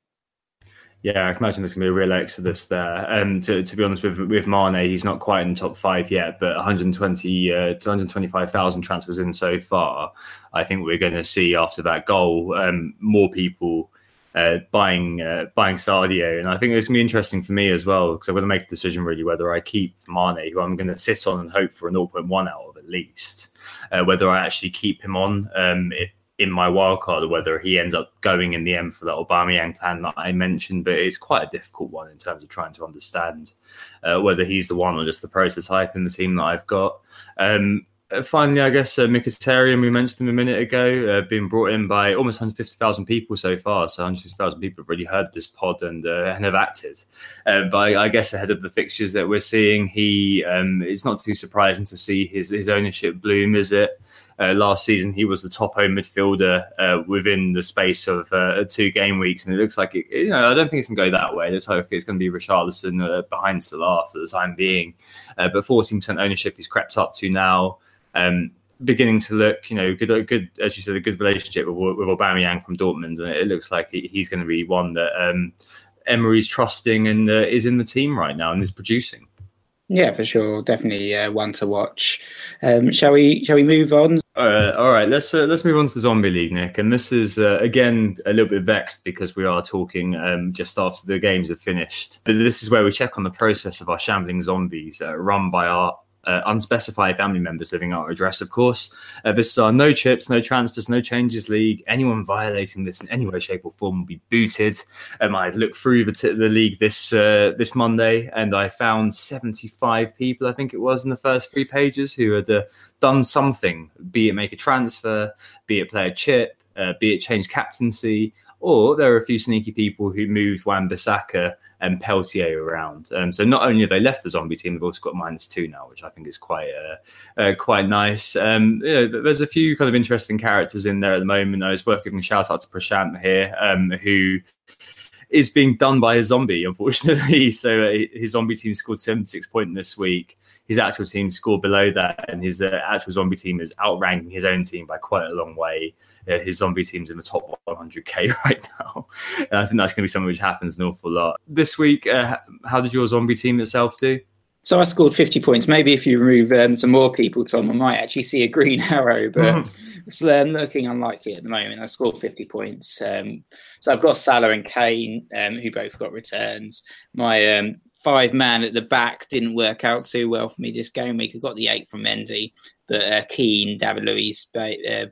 Yeah, I can imagine there's going to be a real exodus there. Um, to, to be honest with with Mane, he's not quite in the top five yet, but 120 uh, 225,000 transfers in so far. I think we're going to see after that goal um, more people uh, buying uh, buying Sadio, and I think it's going to be interesting for me as well because I'm going to make a decision really whether I keep Mane, who I'm going to sit on and hope for a 0.1 out of at least, uh, whether I actually keep him on um, in my wildcard whether he ends up going in the end for that Aubameyang plan that I mentioned. But it's quite a difficult one in terms of trying to understand uh, whether he's the one or just the prototype in the team that I've got. Um, uh, finally, I guess uh, Mkhitaryan, we mentioned him a minute ago, uh, being brought in by almost 150,000 people so far. So 150,000 people have really heard this pod and, uh, and have acted. Uh, but I, I, guess ahead of the fixtures that we're seeing, he um, it's not too surprising to see his, his ownership bloom, is it? Uh, last season, he was the top home midfielder uh, within the space of uh, two game weeks, and it looks like it, you know I don't think it's going to go that way. It looks like it's going to be Richarlison uh, behind Salah for the time being, uh, but 14% ownership he's crept up to now. Um, beginning to look, you know, good, good as you said, a good relationship with, with Aubameyang from Dortmund, and it looks like he, he's going to be one that um, Emery's trusting and uh, is in the team right now and is producing. Yeah, for sure, definitely uh, one to watch. Um, shall we? Shall we move on? Uh, all right, let's uh, let's move on to the zombie league, Nick. And this is uh, again a little bit vexed because we are talking um, just after the games have finished. But this is where we check on the process of our shambling zombies, uh, run by our uh, unspecified family members living at our address, of course. Uh, this is no chips, no transfers, no changes league. Anyone violating this in any way, shape, or form will be booted. Um, I looked through the, t- the league this uh, this Monday and I found 75 people, I think it was, in the first three pages who had uh, done something, be it make a transfer, be it play a chip, uh, be it change captaincy, or there are a few sneaky people who moved Wan-Bissaka and Peltier around. Um, so not only have they left the zombie team, they've also got minus two now, which I think is quite uh, uh, quite nice. Um, you know, there's a few kind of interesting characters in there at the moment. Though. It's worth giving a shout out to Prashant here, um, who is being done by a zombie, unfortunately. So uh, his zombie team scored 76 points this week. His actual team scored below that, and his uh, actual zombie team is outranking his own team by quite a long way. Uh, his zombie team's in the top 100k right now, and I think that's going to be something which happens an awful lot this week. Uh, how did your zombie team itself do? So I scored 50 points. Maybe if you remove um, some more people, Tom, I might actually see a green arrow, but mm. it's um, looking unlikely at the moment. I scored 50 points. Um, so I've got Salah and Kane, um, who both got returns. My um, five man at the back didn't work out too well for me this game week. I got the eight from Mendy, but uh, Keane, David Luiz, uh,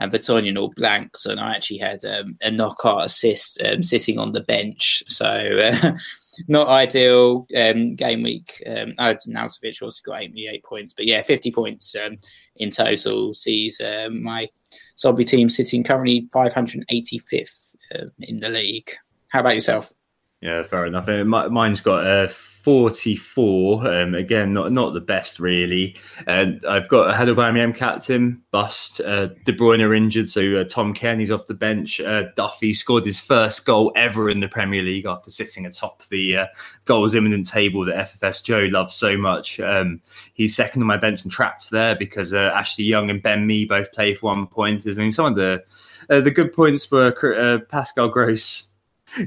and Vertonghen all blanks. And I actually had um, a knockout assist sitting on the bench. So. Uh, not ideal um, game week. Um, Arnautovic also got 88 points, but yeah, 50 points um, in total sees um, my zombie team sitting currently 585th uh, in the league. How about yourself? Yeah, fair enough. Uh, mine's got a uh, 44. Um, again, not not the best really. And uh, I've got a had Aubameyang captain bust. Uh, De Bruyne are injured, so uh, Tom Cairney's off the bench. Uh, Duffy scored his first goal ever in the Premier League after sitting atop the goals imminent table that FFS Joe loves so much. Um, he's second on my bench and trapped there because Ashley Young and Ben Mee both play for one point. I mean, some of the the good points were Pascal Gross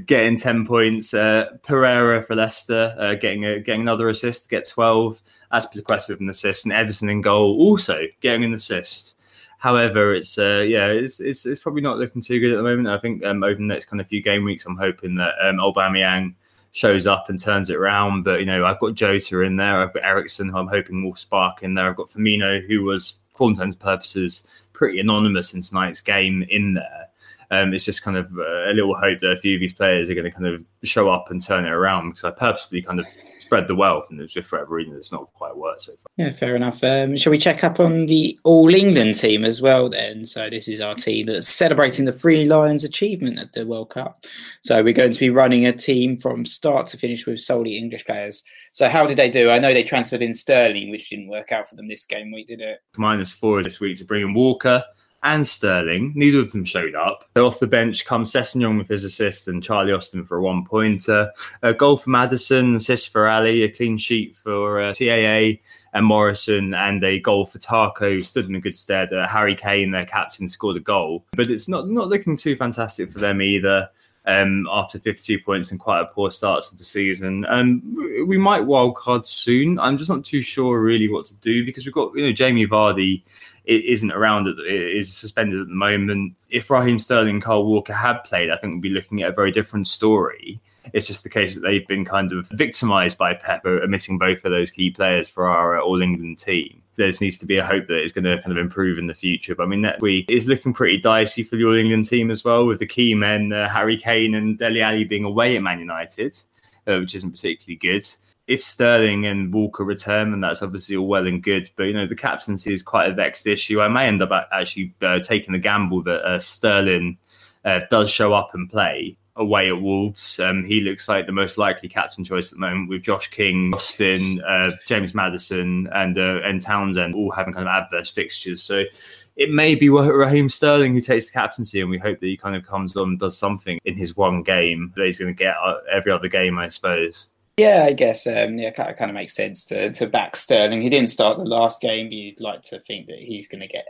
getting 10 points. Uh, Pereira for Leicester uh, getting a, getting another assist, get 12. Azpilicueta with an assist, and Ederson in goal also getting an assist. However, it's uh, yeah, it's, it's, it's probably not looking too good at the moment. I think um, over the next kind of few game weeks, I'm hoping that um, Aubameyang shows up and turns it around. But you know, I've got Jota in there, I've got Eriksen, who I'm hoping will spark in there. I've got Firmino, who was, for all intents and purposes, pretty anonymous in tonight's game in there. Um, it's just kind of uh, a little hope that a few of these players are going to kind of show up and turn it around because I purposely kind of spread the wealth and it's just for whatever reason it's not quite worked so far. Yeah, fair enough. Um, shall we check up on the All England team as well then? So this is our team that's celebrating the Three Lions achievement at the World Cup. So we're going to be running a team from start to finish with solely English players. So how did they do? I know they transferred in Sterling, which didn't work out for them this game week, did it? Minus four this week to bring in Walker and Sterling. Neither of them showed up. So off the bench comes Sessegnon with his assist and Charlie Austin for a one pointer. A goal for Maddison, assist for Alli, a clean sheet for uh, TAA and Morrison, and a goal for Tarko stood in a good stead. Uh, Harry Kane, their captain, scored a goal, but it's not not looking too fantastic for them either. Um, after 52 points and quite a poor start to the season. And we might wildcard soon. I'm just not too sure really what to do because we've got you know Jamie Vardy isn't around, it is suspended at the moment. If Raheem Sterling and Kyle Walker had played, I think we'd be looking at a very different story. It's just the case that they've been kind of victimised by Pep, omitting both of those key players for our All England team. There needs to be a hope that it's going to kind of improve in the future. But I mean, that week is looking pretty dicey for the All England team as well, with the key men, uh, Harry Kane and Dele Alli being away at Man United, uh, which isn't particularly good if Sterling and Walker return, then that's obviously all well and good. But you know, the captaincy is quite a vexed issue. I may end up actually uh, taking the gamble that uh, Sterling uh, does show up and play away at Wolves. Um, he looks like the most likely captain choice at the moment, with Josh King, Austin, uh, James Maddison, and uh, and Townsend all having kind of adverse fixtures. So. It may be Raheem Sterling who takes the captaincy, and we hope that he kind of comes on and does something in his one game that he's going to get uh, every other game, I suppose. Yeah, I guess um, yeah, kind of, kind of makes sense to to back Sterling. He didn't start the last game. You'd like to think that he's going to get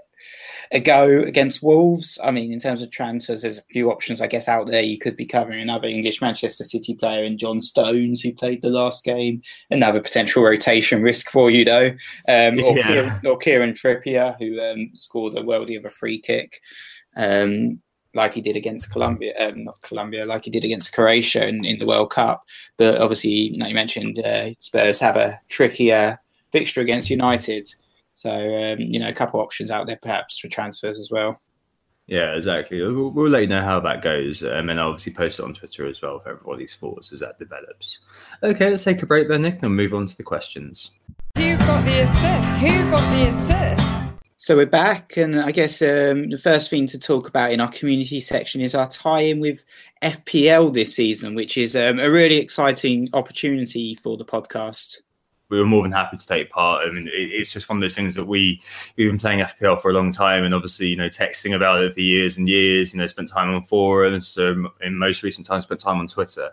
a go against Wolves. I mean, in terms of transfers, there's a few options, I guess, out there. You could be covering another English Manchester City player in John Stones, who played the last game. Another potential rotation risk for you, though. Um, or, yeah. Kieran, or Kieran Trippier, who um, scored a worldie of a free kick. Um, like he did against Colombia, um, not Colombia, like he did against Croatia in, in the World Cup. But obviously, you, know, you mentioned uh, Spurs have a trickier fixture against United. So, um, you know, a couple options out there perhaps for transfers as well. Yeah, exactly. We'll, we'll, let you know how that goes, um, and I'll obviously post it on Twitter as well for everybody's thoughts as that develops. Okay, let's take a break then, Nick, and move on to the questions. Who got the assist? Who got the assist? So we're back, and I guess um, the first thing to talk about in our community section is our tie-in with FPL this season, which is um, a really exciting opportunity for the podcast. we were more than happy to take part. I mean, it's just one of those things that we we've been playing FPL for a long time, and obviously, you know, texting about it for years and years. You know, spent time on forums. So in most recent times, spent time on Twitter.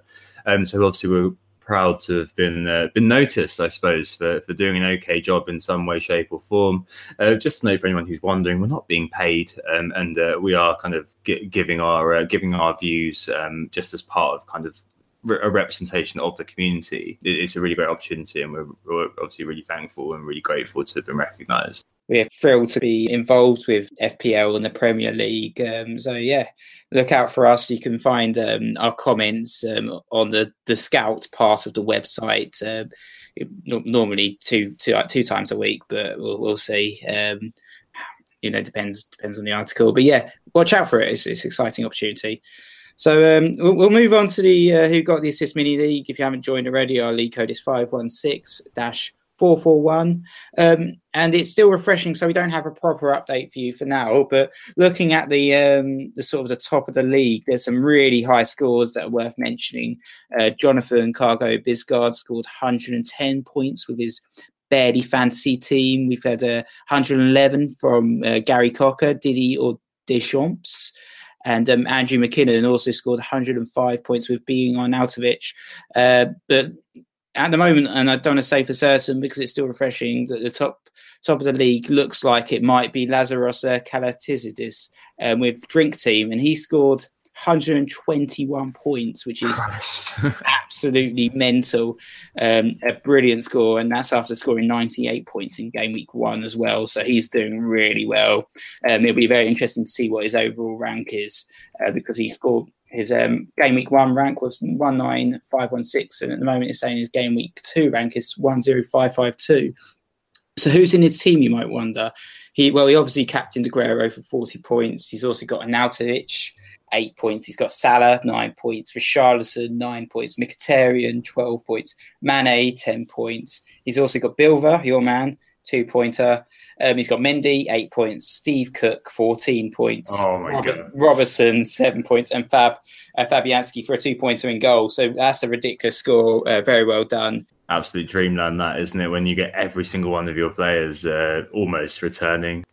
Um, so obviously, we're proud to have been uh, been noticed, I suppose, for, for doing an okay job in some way, shape, or form. Uh, just to know for anyone who's wondering, we're not being paid, um, and uh, we are kind of g- giving our uh, giving our views um, just as part of kind of a representation of the community. It's a really great opportunity, and we're, we're obviously really thankful and really grateful to have been recognised we're thrilled to be involved with FPL and the Premier League. Um, so yeah, look out for us. You can find um, our comments um, on the the Scout part of the website. Uh, normally two two two times a week, but we'll, we'll see. Um, you know, depends depends on the article. But yeah, watch out for it. It's, it's an exciting opportunity. So um, we'll, we'll, move on to the uh, who got the assist mini league. If you haven't joined already, our league code is five one six dash 441 um, and it's still refreshing so we don't have a proper update for you for now but looking at the um, the sort of the top of the league there's some really high scores that are worth mentioning uh, jonathan cargo bisgard scored 110 points with his barely fantasy team we've had uh, 111 from uh, gary cocker diddy or deschamps and um, Andrew McKinnon also scored 105 points with being on Arnautovic. Uh, but at the moment, and I don't want to say for certain because it's still refreshing, that the top top of the league looks like it might be Lazaros uh, Kalatizidis um, with Drink Team, and he scored 121 points, which is absolutely mental. Um, a brilliant score, and that's after scoring 98 points in game week one as well. So he's doing really well. Um, it'll be very interesting to see what his overall rank is uh, because he scored his um, game week one rank was 19516, and at the moment he's saying his game week two rank is 10552. So who's in his team, you might wonder? He Well, he obviously captained Aguero for 40 points. He's also got Arnautovic, eight points. He's got Salah, nine points. Richarlison, nine points. Mkhitaryan, 12 points. Mane, 10 points. He's also got Bilva, your man, two pointer. Um, he's got Mendy, eight points. Steve Cook, 14 points. Oh, my Robert, God. Robertson, seven points. And Fab uh, Fabianski for a two pointer in goal. So that's a ridiculous score. Uh, very well done absolute dreamland that isn't it? When you get every single one of your players uh, almost returning.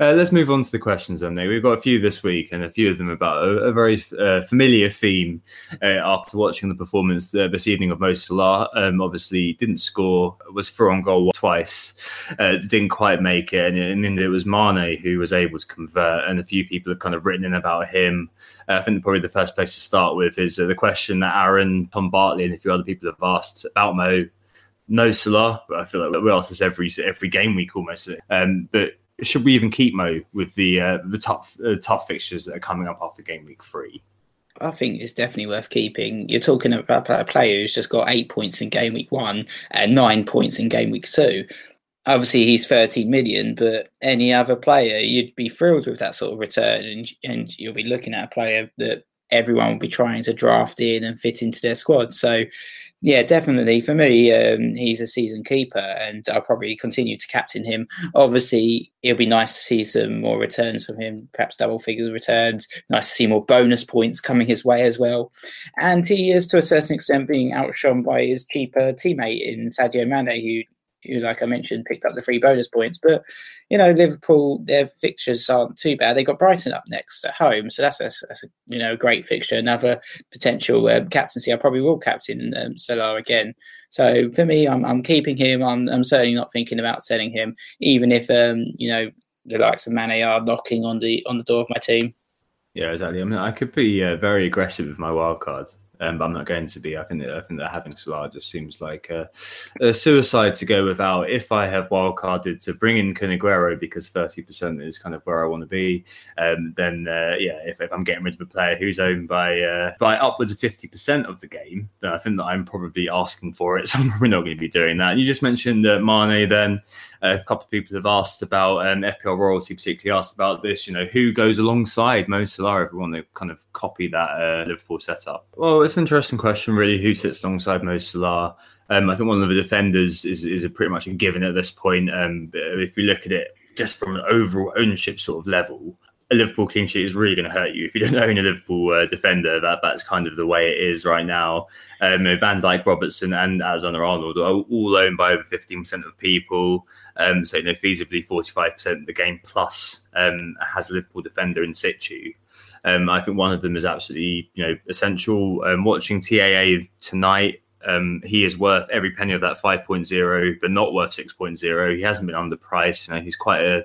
Uh, let's move on to the questions then we've got a few this week and a few of them about a, a very uh, familiar theme uh, after watching the performance uh, this evening of Mo Salah. Um, obviously didn't score was through on goal twice uh, didn't quite make it and, and it was Mane who was able to convert and a few people have kind of written in about him. I think probably the first place to start with is the question that Aaron Tom Bartley and a few other people have asked about Mo no Salah, but I feel like we ask this every every game week almost. Um, but should we even keep Mo with the uh, the tough uh, tough fixtures that are coming up after game week three? I think it's definitely worth keeping. You're talking about a player who's just got eight points in game week one and nine points in game week two. Obviously, he's 13 million, but any other player, you'd be thrilled with that sort of return, and and you'll be looking at a player that everyone will be trying to draft in and fit into their squad. So yeah, definitely. For me, um, he's a season keeper, and I'll probably continue to captain him. Obviously, it'll be nice to see some more returns from him, perhaps double figure returns. Nice to see more bonus points coming his way as well. And he is, to a certain extent, being outshone by his cheaper teammate in Sadio Mane, who who, like I mentioned, picked up the three bonus points. But you know, Liverpool, their fixtures aren't too bad. They got Brighton up next at home, so that's a, that's a you know great fixture. Another potential um, captaincy. I probably will captain um, Salah again. So for me, I'm, I'm keeping him. I'm, I'm certainly not thinking about selling him, even if um, you know the likes of Mane are knocking on the on the door of my team. Yeah, exactly. I mean, I could be uh, very aggressive with my wild cards um, but I'm not going to be. I think that I think that having Salah just seems like a, a suicide to go without. If I have wildcarded to bring in Kun because 30% is kind of where I want to be, um, then uh, yeah, if, if, I'm getting rid of a player who's owned by uh, by upwards of 50% of the game, then I think that I'm probably asking for it. So I'm probably not going to be doing that. You just mentioned uh, Mane then a couple of people have asked about um, FPL royalty, particularly asked about this. You know, who goes alongside Mo Salah? Everyone they kind of copy that uh, Liverpool setup. Well, it's an interesting question, really. Who sits alongside Mo Salah? Um, I think one of the defenders is is pretty much a given at this point. Um, if we look at it just from an overall ownership sort of level, a Liverpool clean sheet is really going to hurt you if you don't own a Liverpool uh, defender. That that's kind of the way it is right now. Um, Van Dijk, Robertson, and Alexander Arnold are all owned by over fifteen percent of people. Um, so you know, feasibly forty five percent of the game plus um, has a Liverpool defender in situ. Um, I think one of them is absolutely you know essential. Um, watching TAA tonight, um, he is worth every penny of that 5.0, but not worth 6.0. He hasn't been underpriced. You know, he's quite a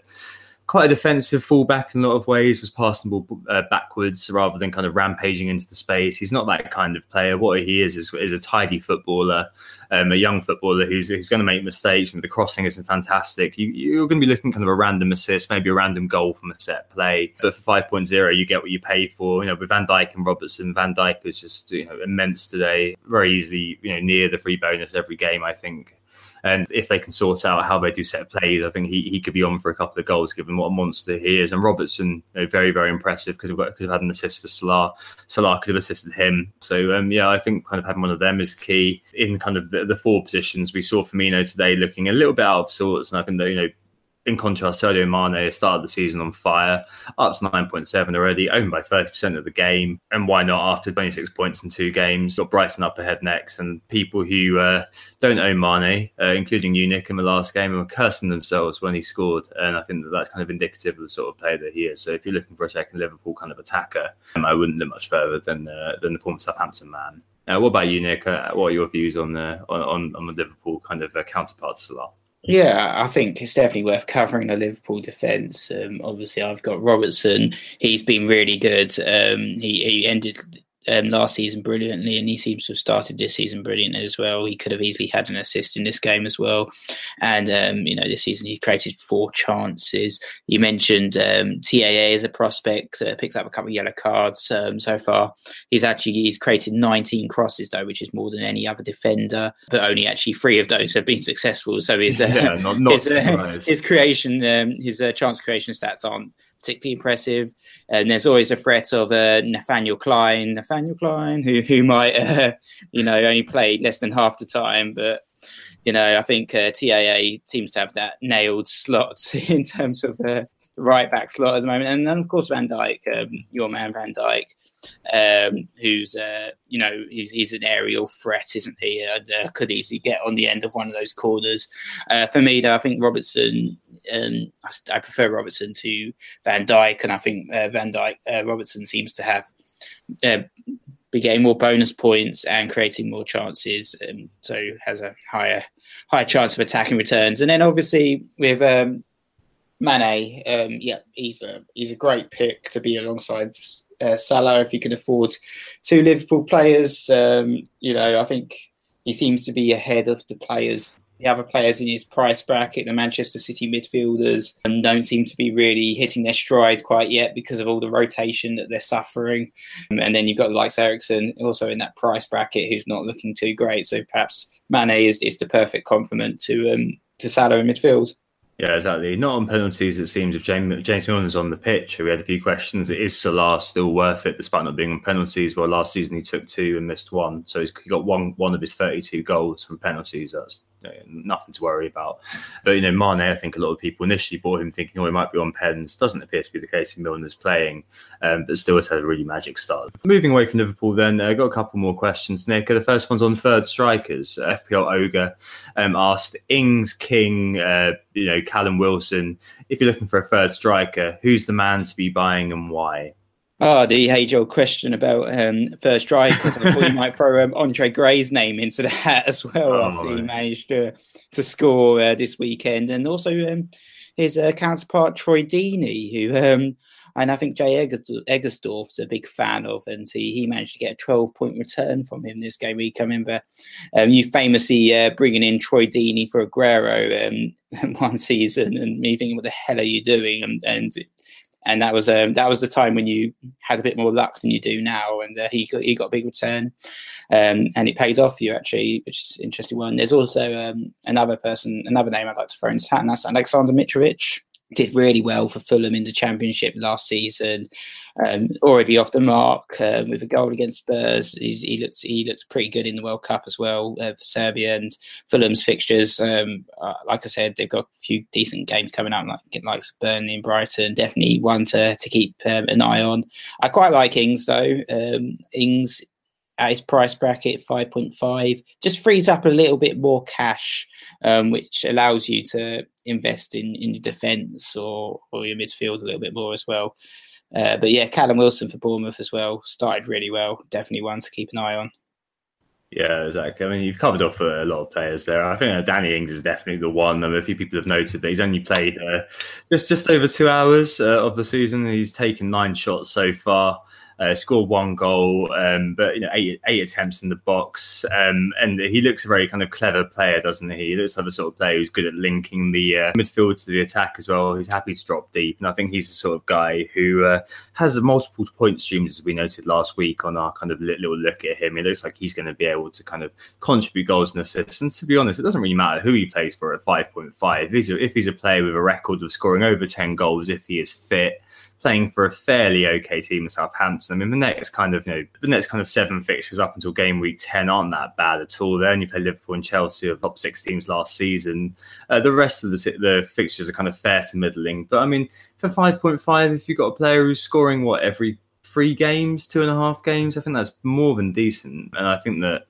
quite a defensive fullback in a lot of ways. Was passing ball uh, backwards rather than kind of rampaging into the space. He's not that kind of player. What he is is, is a tidy footballer, um, a young footballer who's who's going to make mistakes. And the crossing isn't fantastic. You, are going to be looking kind of a random assist, maybe a random goal from a set play. But for 5.0, you get what you pay for. You know, with Van Dijk and Robertson, Van Dijk was just you know immense today. Very easily, you know, near the free bonus every game. I think. And if they can sort out how they do set plays, I think he, he could be on for a couple of goals, given what a monster he is. And Robertson, you know, very, very impressive. Could have, could have had an assist for Salah. Salah could have assisted him. So, um, yeah, I think kind of having one of them is key in kind of the, the four positions. We saw Firmino today looking a little bit out of sorts. And I think that, you know, in contrast, Sadio Mane started the season on fire, up to 9.7 already, owned by 30% of the game. And why not after 26 points in two games? Got Brighton up ahead next. And people who uh, don't own Mane, uh, including Unic in the last game, were cursing themselves when he scored. And I think that that's kind of indicative of the sort of player that he is. So if you're looking for a second Liverpool kind of attacker, um, I wouldn't look much further than, uh, than the former Southampton man. Uh, what about you, Nick? Uh, what are your views on the on, on the Liverpool kind of uh, counterpart to Salah? Yeah, I think it's definitely worth covering the Liverpool defence. Um, obviously, I've got Robertson. He's been really good. Um, he, he ended um, last season brilliantly, and he seems to have started this season brilliantly as well. He could have easily had an assist in this game as well. And, um, you know, this season he created four chances. You mentioned um, TAA as a prospect, uh, picked up a couple of yellow cards um, so far. He's actually he's created 19 crosses, though, which is more than any other defender, but only actually three of those have been successful. So his, uh, yeah, not, not his, uh, his, creation, um, his uh, chance creation stats aren't particularly impressive. And there's always a threat of uh, Nathaniel Clyne, Nathaniel Clyne, who who might uh, you know only play less than half the time, but you know I think uh, TAA seems to have that nailed slot in terms of uh, right back slot at the moment, and then of course Van Dijk, um, your man Van Dijk, um, who's uh, you know he's, he's an aerial threat, isn't he? And uh, could easily get on the end of one of those corners. Uh, for me, though, I think Robertson. Um, I, I, prefer Robertson to Van Dijk, and I think uh, Van Dijk uh, Robertson seems to have uh, be getting more bonus points and creating more chances, um, so has a higher higher chance of attacking returns. And then obviously with um, Mane, um, yeah, he's a he's a great pick to be alongside uh, Salah if you can afford two Liverpool players. Um, you know, I think he seems to be ahead of the players, the other players in his price bracket. The Manchester City midfielders um, don't seem to be really hitting their stride quite yet because of all the rotation that they're suffering. Um, and then you've got likes Eriksen also in that price bracket who's not looking too great. So perhaps Mane is, is the perfect complement to um, to Salah in midfield. Yeah, exactly. Not on penalties, it seems. If James, James Milner's on the pitch, we had a few questions. Is Salah still worth it despite not being on penalties? Well, last season he took two and missed one. So he's got one one of his 32 goals from penalties. That's nothing to worry about. But you know, Mane, I think a lot of people initially bought him thinking, oh, he might be on pens. Doesn't appear to be the case in Milner's playing, um, but still has had a really magic start. Moving away from Liverpool, then I uh, got a couple more questions. Nick, the first one's on third strikers. Uh, FPL Ogre um, asked Ings, King, uh, you know, Callum Wilson. If you're looking for a third striker, who's the man to be buying and why? Oh, the age old question about um, first Because I thought you might throw um, Andre Gray's name into the hat as well oh, after he managed to, to score uh, this weekend. And also um, his uh, counterpart, Troy Deeney, who, um, and I think Jay Eggersdorf's a big fan of, and he, he managed to get a 12 point return from him this game week. I remember um, you famously uh, bringing in Troy Deeney for Aguero um, one season and me thinking, what the hell are you doing? And, and and that was um, that was the time when you had a bit more luck than you do now, and uh, he got he got a big return, um, and it paid off for you actually, which is an interesting one. There's also um, another person, another name I'd like to throw in and that's Alexander Mitrovic. Did really well for Fulham in the Championship last season. Um, already off the mark um, with a goal against Spurs. He's, he looks he looks pretty good in the World Cup as well uh, for Serbia and Fulham's fixtures. Um, uh, like I said, they've got a few decent games coming up, like like Burnley and Brighton. Definitely one to to keep um, an eye on. I quite like Ings though. Um, Ings at his price bracket, 5.5, just frees up a little bit more cash, um, which allows you to invest in, in your defence or, or your midfield a little bit more as well. Uh, but yeah, Callum Wilson for Bournemouth as well started really well. Definitely one to keep an eye on. Yeah, exactly. I mean, you've covered off a lot of players there. I think Danny Ings is definitely the one. I mean, a few people have noted that he's only played uh, just just over two hours uh, of the season. He's taken nine shots so far uh, scored one goal, um, but you know eight eight attempts in the box, um, and he looks a very kind of clever player, doesn't he? He looks like the sort of player who's good at linking the uh, midfield to the attack as well. He's happy to drop deep, and I think he's the sort of guy who uh, has multiple point streams, as we noted last week on our kind of little look at him. It looks like he's going to be able to kind of contribute goals and assists. And to be honest, it doesn't really matter who he plays for at five point five. If he's a, if he's a player with a record of scoring over ten goals, if he is fit playing for a fairly okay team in Southampton. I mean, the next kind of you know the next kind of seven fixtures up until game week ten aren't that bad at all. They only play Liverpool and Chelsea, of top six teams last season. Uh, the rest of the the fixtures are kind of fair to middling. But I mean, for five point five, if you've got a player who's scoring what every three games, two and a half games, I think that's more than decent. And I think that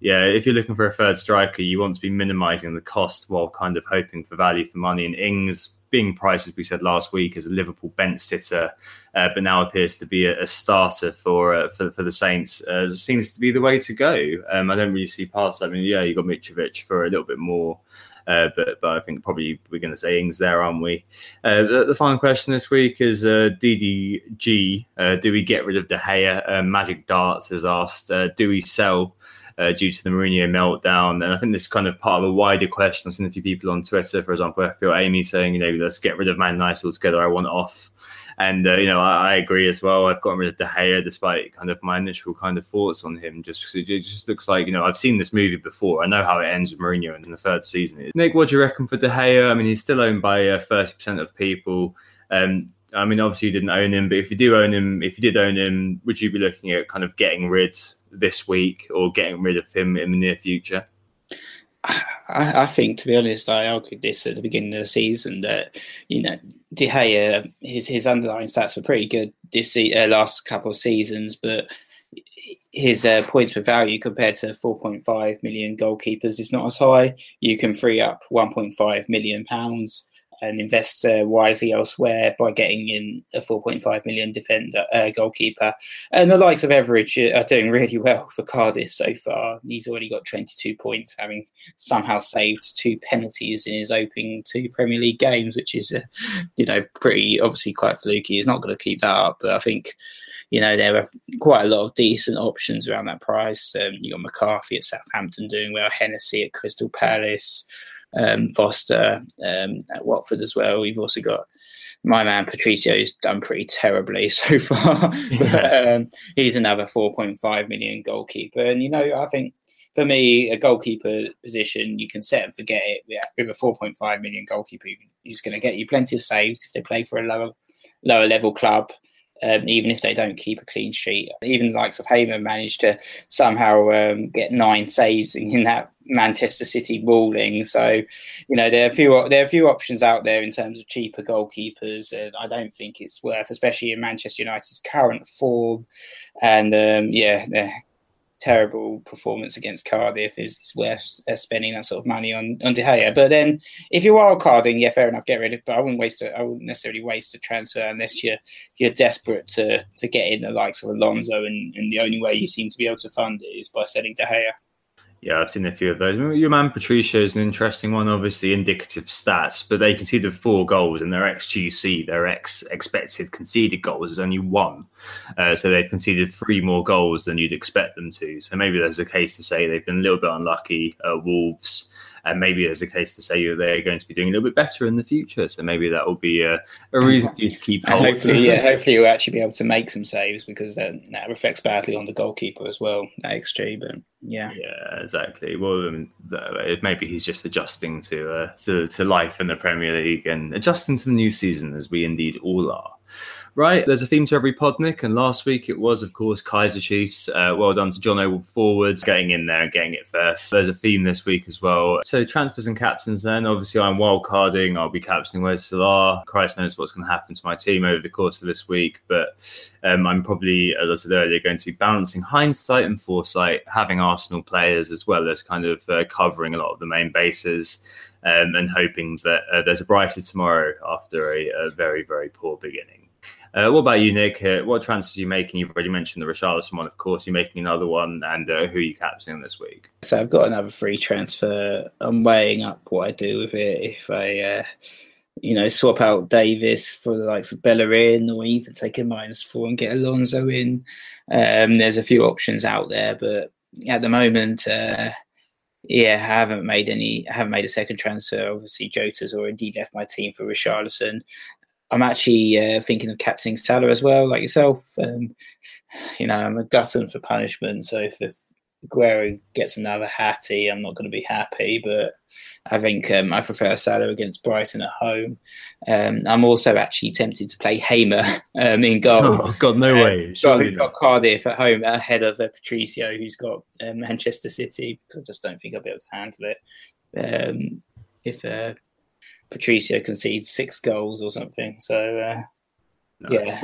yeah, if you're looking for a third striker, you want to be minimising the cost while kind of hoping for value for money. And Ings being priced, as we said last week, as a Liverpool bench sitter, uh, but now appears to be a, a starter for, uh, for for the Saints. Uh, seems to be the way to go. Um, I don't really see past. I mean, yeah, you got Mitrovic for a little bit more. Uh, but but I think probably we're going to say Ings there, aren't we? Uh, the, the, final question this week is uh, DDG. Uh, do we get rid of De Gea? Uh, Magic Darts has asked. Uh, do we sell uh, due to the Mourinho meltdown. And I think this is kind of part of a wider question. I've seen a few people on Twitter, for example, FPL Amy saying, you know, let's get rid of Man United altogether. I want off. And uh, you know, I, I, agree as well. I've gotten rid of De Gea despite kind of my initial kind of thoughts on him, just because it just looks like you know I've seen this movie before. I know how it ends with Mourinho in the third season. Nick, what do you reckon for De Gea? I mean, he's still owned by uh, thirty uh, percent of people. Um, I mean, obviously you didn't own him, but if you do own him, if you did own him, would you be looking at kind of getting rid this week or getting rid of him in the near future? I, I, think, to be honest, I argued this at the beginning of the season that you know De Gea, his his underlying stats were pretty good this uh, last couple of seasons, but his uh, points per value compared to 4.5 million goalkeepers is not as high. You can free up 1.5 million pounds and invest uh, wisely elsewhere by getting in a 4.5 million defender uh, goalkeeper. And the likes of Etheridge are doing really well for Cardiff so far. He's already got 22 points, having somehow saved two penalties in his opening two Premier League games, which is, uh, you know, pretty obviously quite fluky. He's not going to keep that up, but I think. You know, there are quite a lot of decent options around that price. Um, you got McCarthy at Southampton doing well, Hennessy at Crystal Palace, um, Foster um, at Watford as well. You've also got my man Patricio, who's done pretty terribly so far. but, um, he's another 4.5 million goalkeeper. And, you know, I think for me, a goalkeeper position, you can set and forget it. Yeah, with a 4.5 million goalkeeper, he's going to get you plenty of saves if they play for a lower lower level club um, even if they don't keep a clean sheet. Even the likes of Hamer managed to somehow um, get nine saves in that Manchester City mauling. So, you know, there are a few there are a few options out there in terms of cheaper goalkeepers. And I don't think it's worth, especially in Manchester United's current form. And um, yeah, terrible performance against Cardiff is, is worth uh, spending that sort of money on on De Gea. But then, if you're wild carding, yeah, fair enough, get rid of. But I wouldn't waste it. I wouldn't necessarily waste a transfer unless you're you're desperate to to get in the likes of Alonso, and, and the only way you seem to be able to fund it is by selling De Gea. Yeah, I've seen a few of those. Your man Patricio is an interesting one, obviously indicative stats, but they conceded four goals and their XGC, their ex expected conceded goals, is only one. Uh, so they've conceded three more goals than you'd expect them to. So maybe there's a case to say they've been a little bit unlucky. Uh, Wolves and maybe there's a case to say they're going to be doing a little bit better in the future. So maybe that will be a, a reason for you to keep hold. Hopefully, yeah, hopefully you'll actually be able to make some saves because that, that reflects badly on the goalkeeper as well. That XG, but yeah, yeah, exactly. Well, I mean, maybe he's just adjusting to, uh, to to life in the Premier League and adjusting to the new season, as we indeed all are. Right, there's a theme to every pod, Nick, and last week it was, of course, Kaiser Chiefs. Uh, well done to John O forwards getting in there and getting it first. There's a theme this week as well. So transfers and captains. Then obviously I'm wild carding. I'll be captaining Wes Salah. Christ knows what's going to happen to my team over the course of this week, but um, I'm probably, as I said earlier, going to be balancing hindsight and foresight, having Arsenal players as well as kind of uh, covering a lot of the main bases. Um, and hoping that uh, there's a brighter tomorrow after a, a very, very poor beginning. Uh, what about you, Nick? Uh, what transfers are you making? You've already mentioned the Richarlison one, of course. You're making another one, and uh, who are you captaining this week? So I've got another free transfer. I'm weighing up what I do with it. If I, uh, you know, swap out Davies for the likes of Bellerin, or even take a minus four and get Alonso in. Um, there's a few options out there, but at the moment, uh, yeah, I haven't made any. I haven't made a second transfer. Obviously, Jota's already left my team for Richarlison, I'm actually uh, thinking of captaining Salah as well, like yourself. Um, you know, I'm a glutton for punishment, so if, if Aguero gets another hattie, I'm not going to be happy. But I think um, I prefer Salah against Brighton at home. Um, I'm also actually tempted to play Hamer um, in goal. Oh God, no way! Um, got, he's got Cardiff at home ahead of uh, Patricio, who's got uh, Manchester City. I just don't think I'll be able to handle it. Um, if uh, Patricio concedes six goals or something. So uh, no, yeah,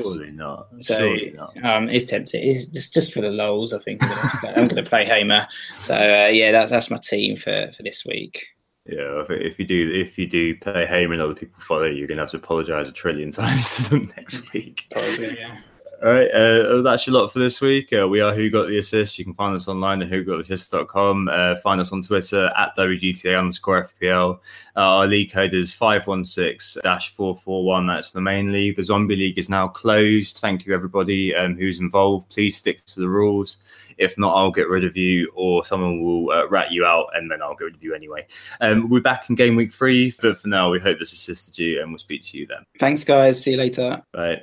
surely not. So surely not. Um, it's tempting. It's just just for the lols. I think I'm going to play Hamer. So uh, yeah, that's that's my team for for this week. Yeah, if you do if you do play Hamer and other people follow, you, you're going to have to apologise a trillion times to them next week. Probably, yeah. All right, uh, that's your lot for this week. Uh, we are Who Got the Assist. You can find us online at whogottheassist.com. Uh, find us on Twitter at WGTA underscore FPL. Uh, our league code is 516 441. That's the main league. The Zombie League is now closed. Thank you, everybody um, who's involved. Please stick to the rules. If not, I'll get rid of you or someone will uh, rat you out and then I'll get rid of you anyway. Um, we're back in game week three. But for now, we hope this assisted you and we'll speak to you then. Thanks, guys. See you later. Bye.